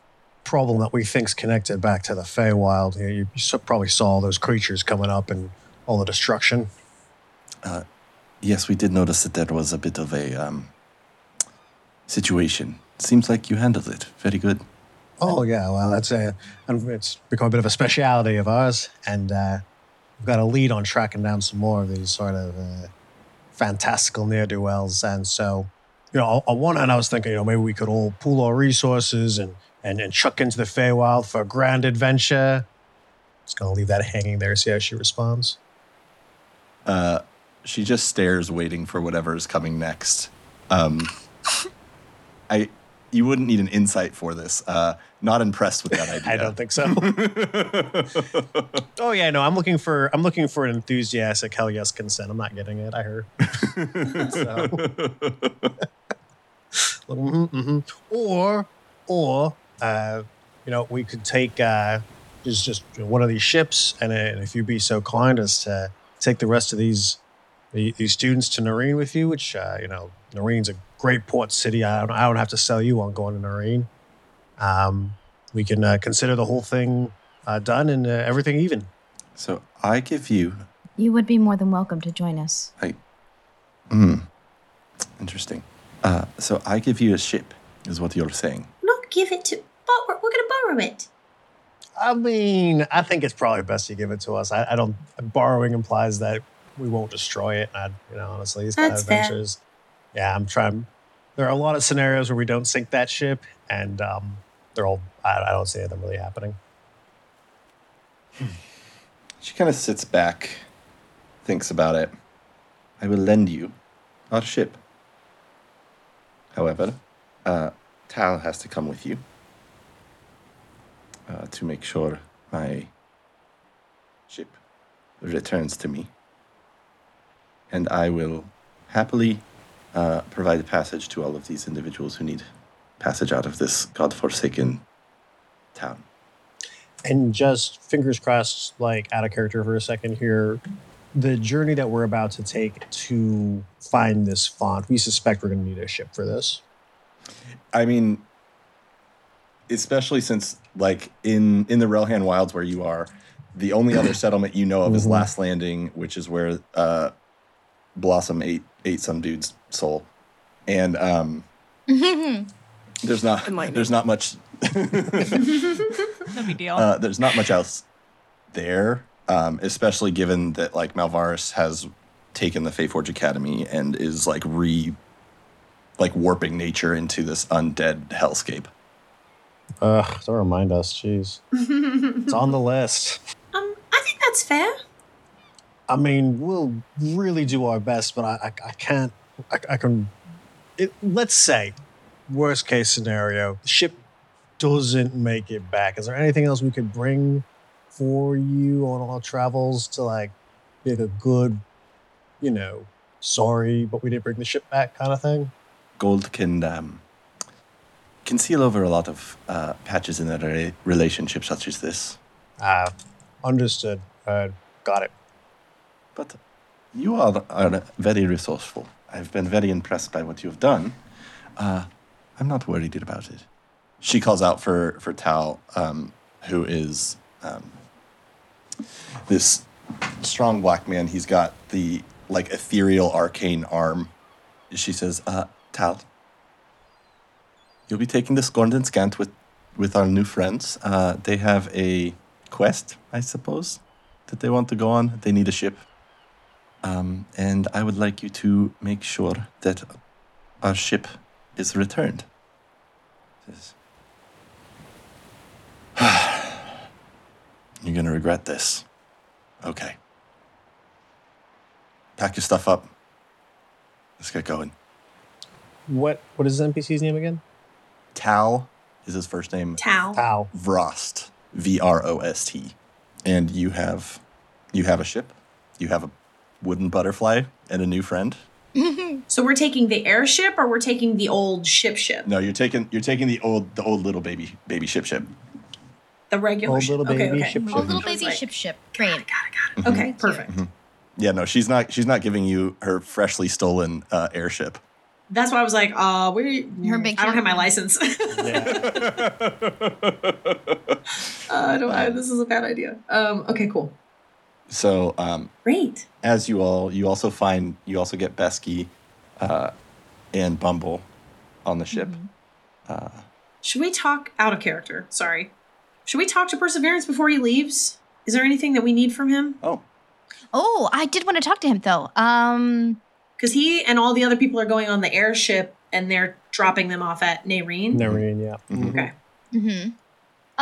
Speaker 3: problem that we think's connected back to the Feywild. You, you s- probably saw all those creatures coming up and all the destruction.
Speaker 1: Yes, we did notice that there was a bit of a um, situation seems like you handled it very good.
Speaker 3: Oh yeah, well that's a, and it's become a bit of a speciality of ours, and uh, we've got a lead on tracking down some more of these sort of uh, fantastical ne'er do wells. And so, you know, on one hand, I was thinking, you know, maybe we could all pool our resources and and, and chuck into the Feywild for a grand adventure. Just gonna leave that hanging there, see how she responds.
Speaker 1: Uh, she just stares, waiting for whatever is coming next. Um, I, you wouldn't need an insight for this. Uh, not impressed with that idea.
Speaker 3: I don't think so. oh yeah, no, I'm looking for I'm looking for an enthusiastic hell yes consent. I'm not getting it. I heard. So- Mhm, mhm. Or, or, uh, you know, we could take uh, just just one of these ships, and, uh, and if you'd be so kind as to take the rest of these the- these students to Nareen with you, which uh, you know, Nareen's a great port city. I don't, I don't have to sell you on going to Noreen. Um, we can uh, consider the whole thing uh, done and uh, everything even.
Speaker 1: so I give you.
Speaker 5: You would be more than welcome to join us.
Speaker 1: Hmm. Interesting. Uh, so I give you a ship, is what you're saying.
Speaker 8: Not give it to. Borrow, we're going to borrow it.
Speaker 3: I mean, I think it's probably best you give it to us. I, I don't. Borrowing implies that we won't destroy it. And I, you know, honestly, these kind of
Speaker 8: That's fair.
Speaker 3: adventures. Yeah, I'm trying. There are a lot of scenarios where we don't sink that ship, and um, they're all. I, I don't see them really happening.
Speaker 1: She kind of sits back, thinks about it. I will lend you our ship. However, uh, Tal has to come with you uh, to make sure my ship returns to me. And I will happily uh, provide passage to all of these individuals who need passage out of this godforsaken town.
Speaker 3: And just fingers crossed, like out of character for a second here. The journey that we're about to take to find this font, we suspect we're going to need a ship for this.
Speaker 1: I mean, especially since like in in the Relhan Wilds where you are, the only other settlement you know of is
Speaker 3: Mhm.
Speaker 1: Last Landing, which is where uh, Blossom ate ate some dude's soul, and um, there's not there's not much
Speaker 6: No big deal.
Speaker 1: uh, there's not much else there, um, especially given that like Malvaris has taken the Fae Forge Academy and is like re like warping nature into this undead hellscape.
Speaker 3: Ugh, don't remind us. Jeez. It's on the list.
Speaker 8: Um, I think that's fair.
Speaker 3: I mean, we'll really do our best, but I, I, I can't. I, I can. It, let's say, worst case scenario, the ship doesn't make it back. Is there anything else we could bring for you on our travels to like be a good, you know, sorry, but we didn't bring the ship back kind of thing?
Speaker 1: Gold can um, conceal over a lot of uh, patches in a re- relationship such as this.
Speaker 3: Uh, understood. Uh, got it.
Speaker 1: But you are, are very resourceful. I've been very impressed by what you've done. Uh, I'm not worried about it. She calls out for for Tal, um, who is um, this strong black man. He's got the like ethereal arcane arm. She says, uh, "Tal, you'll be taking the Scorned and Scant with with our new friends. Uh, they have a quest, I suppose, that they want to go on. They need a ship." Um, and I would like you to make sure that our ship is returned. Says, You're going to regret this. Okay. Pack your stuff up. Let's get going.
Speaker 3: What What is the NPC's name again?
Speaker 1: Tal is his first name.
Speaker 8: Tau.
Speaker 3: Ow.
Speaker 1: Vrost. V R O S T. And you have you have a ship. You have a wooden butterfly and a new friend.
Speaker 2: So we're taking the airship or we're taking the old ship ship?
Speaker 1: No, you're taking you're taking the old the old little baby baby ship ship.
Speaker 2: The regular
Speaker 3: Old
Speaker 2: ship.
Speaker 3: little baby
Speaker 2: okay.
Speaker 3: ship
Speaker 5: Oh,
Speaker 3: ship.
Speaker 5: little
Speaker 2: I
Speaker 5: baby
Speaker 2: like,
Speaker 5: ship ship. Great.
Speaker 2: Okay, perfect.
Speaker 1: Yeah, no, she's not she's not giving you her freshly stolen uh, airship.
Speaker 2: That's why I was like, uh, we.
Speaker 5: Her big
Speaker 2: I don't have my license.
Speaker 3: Yeah.
Speaker 2: uh, I don't. I, this is a bad idea. Um. Okay. Cool.
Speaker 1: So, um,
Speaker 2: Great.
Speaker 1: as you all you also find you also get Besky uh, and Bumble on the ship. Uh,
Speaker 2: Should we talk out of character? Sorry. Should we talk to Perseverance before he leaves? Is there anything that we need from him?
Speaker 1: oh,
Speaker 5: Oh, I did want to talk to him though. Um,
Speaker 2: Because he and all the other people are going on the airship and they're dropping them off at Naireen.
Speaker 3: Nareen, yeah.
Speaker 1: mhm.
Speaker 2: Okay.
Speaker 5: hmm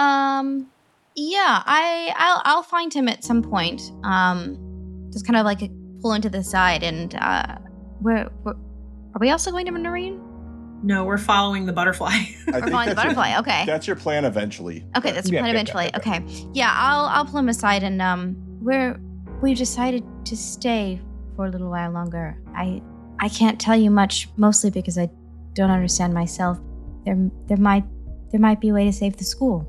Speaker 5: Um, yeah, I I'll I'll find him at some point. Um, just kind of like pull him to the side and uh, where, where are we also going to Nareen?
Speaker 2: No, we're following the butterfly.
Speaker 5: We're following the
Speaker 1: that's your-
Speaker 5: butterfly. Okay.
Speaker 1: That's your plan eventually.
Speaker 5: Okay, that's the
Speaker 3: Yeah,
Speaker 5: plan
Speaker 3: yeah,
Speaker 5: eventually.
Speaker 3: yeah, yeah.
Speaker 5: Okay. Yeah, I'll I'll pull him aside and um we're we've decided to stay for a little while longer. I I can't tell you much, mostly because I don't understand myself. There there might there might be a way to save the school.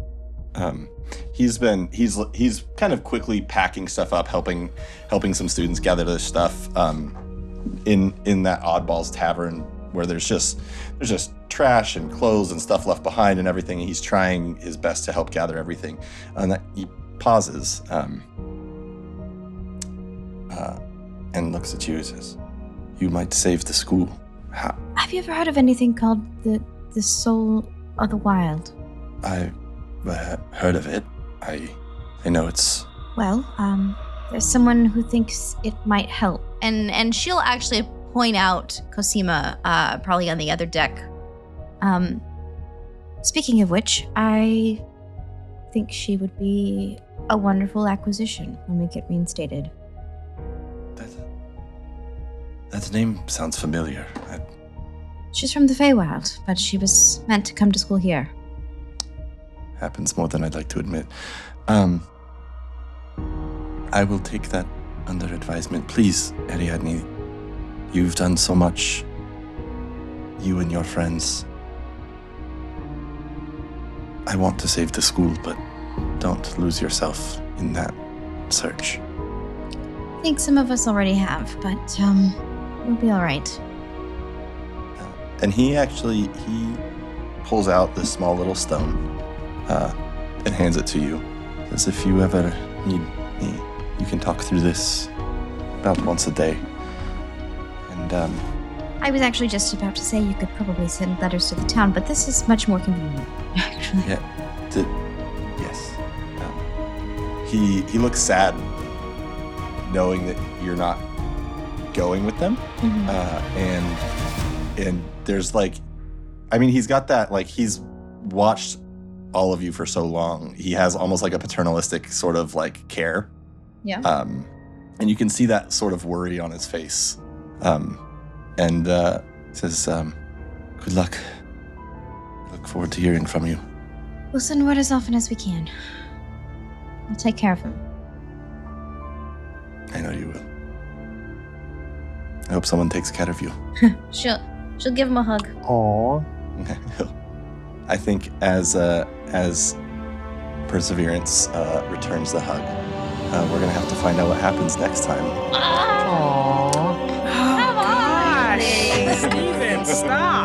Speaker 1: um, he's been he's he's kind of quickly packing stuff up helping helping some students gather their stuff um, in in that oddballs tavern where there's just there's just trash and clothes and stuff left behind and everything he's trying his best to help gather everything and that he pauses um, uh, and looks at you and says you might save the school How?
Speaker 5: Have you ever heard of anything called the the soul of the wild?
Speaker 1: i heard of it i i know it's
Speaker 5: Well, um, there's someone who thinks it might help. And and she'll actually point out Cosima, uh, probably on the other deck. Um, speaking of which, I think she would be a wonderful acquisition when we get reinstated.
Speaker 1: That, that name sounds familiar. I,
Speaker 5: She's from the Feywild, but she was meant to come to school here.
Speaker 1: Happens more than I'd like to admit. Um, I will take that under advisement. Please, Ariadne, you've done so much. You and your friends. I want to save the school, but don't lose yourself in that search.
Speaker 5: I think some of us already have, but um, we'll be all right.
Speaker 1: And he actually he pulls out this small little stone uh, and hands it to you. Says, if you ever need me, you can talk through this about once a day. And um,
Speaker 5: I was actually just about to say you could probably send letters to the town, but this is much more convenient, actually.
Speaker 1: yeah, yes. Um, he he looks sad, knowing that you're not going with them.
Speaker 5: Mhm.
Speaker 1: uh, and and there's like i mean he's got that like he's watched all of you for so long he has almost like a paternalistic sort of like care
Speaker 5: Yeah.
Speaker 1: um and you can see that sort of worry on his face um and uh says um good luck look forward to hearing from you
Speaker 5: We'll send word as often as we can. I'll take care of him.
Speaker 1: i know you will i hope someone takes care of you
Speaker 5: She'll she'll give him a hug.
Speaker 3: Aw.
Speaker 1: I think as uh, as Perseverance uh, returns the hug, uh, we're gonna have to find out what happens next time.
Speaker 3: Aw.
Speaker 4: Oh, gosh. Steven, stop.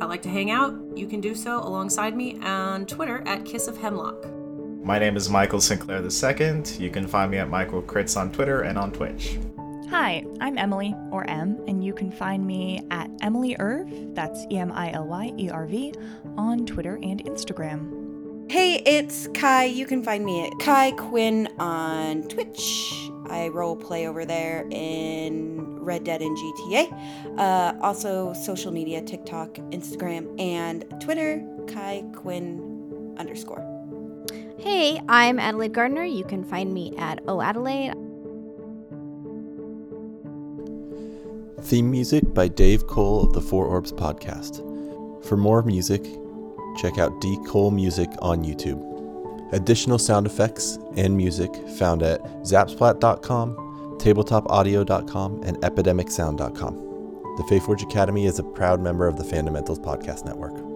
Speaker 9: I like to hang out. You can do so alongside me on Twitter at Kiss of Hemlock.
Speaker 10: My name is Michael Sinclair II. You can find me at Michael Crits on Twitter and on Twitch.
Speaker 6: Hi, I'm Emily, or M, and you can find me at Emily Erv, that's E M I L Y E R V, on Twitter and Instagram.
Speaker 11: Hey, it's Kai. You can find me at Kai Quinn on Twitch. I role play over there in Red Dead and GTA. Uh, also, social media TikTok, Instagram, and Twitter, Kai Quinn underscore.
Speaker 5: Hey, I'm Adelaide Gardner. You can find me at O Adelaide.
Speaker 1: Theme music by Dave Cole of the Four Orbs podcast. For more music, check out D Cole Music on YouTube. Additional sound effects and music found at zapsplat.com, tabletopaudio.com, and epidemicsound.com. The Fae Forge Academy is a proud member of the Fundamentals Podcast Network.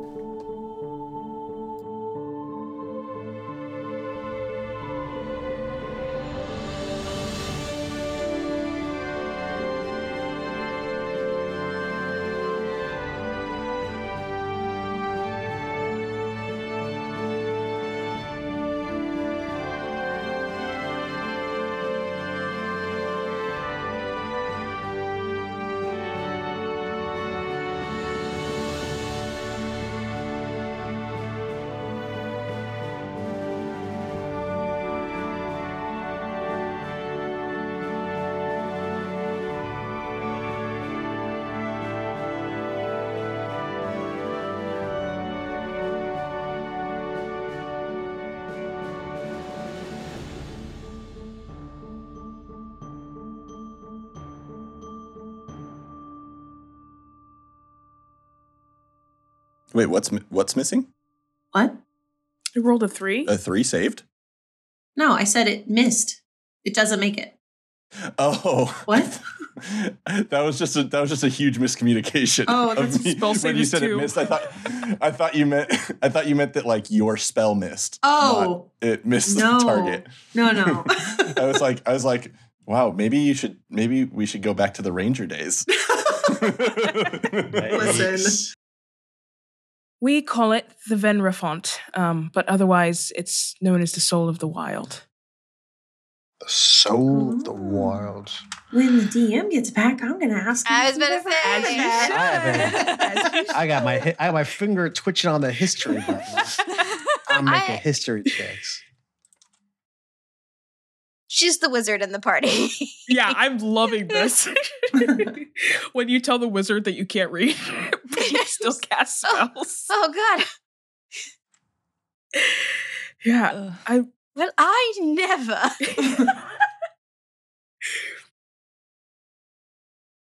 Speaker 12: Wait, what's what's missing?
Speaker 2: What?
Speaker 4: I rolled a three.
Speaker 12: A three saved?
Speaker 2: No, I said it missed. It doesn't make it.
Speaker 12: Oh,
Speaker 2: What?
Speaker 12: that was just a that was just a huge miscommunication.
Speaker 2: Oh, that's
Speaker 12: me.
Speaker 4: spell
Speaker 12: when you said
Speaker 4: two.
Speaker 12: it missed. I thought I thought you meant I thought you meant that like your spell missed.
Speaker 2: Oh.
Speaker 12: it missed
Speaker 2: No.
Speaker 12: the target.
Speaker 2: No, no.
Speaker 12: I was like I was like, wow, maybe you should maybe we should go back to the ranger days.
Speaker 2: Listen.
Speaker 4: We call it the Venrafont, um, but otherwise it's known as the Soul of the Wild.
Speaker 3: The soul of the wild.
Speaker 2: When the DM gets back, I'm gonna ask. him
Speaker 5: I was
Speaker 2: if he
Speaker 5: gonna
Speaker 2: ever
Speaker 5: say.
Speaker 2: had
Speaker 5: As you
Speaker 2: that.
Speaker 3: I got my I got my finger twitching on the history button. I'm making
Speaker 5: I-
Speaker 3: history checks.
Speaker 5: She's the wizard in the party.
Speaker 4: Yeah, I'm loving this. when you tell the wizard that you can't read, but you still cast oh, spells.
Speaker 5: oh God.
Speaker 4: Yeah, I
Speaker 5: Well, I never.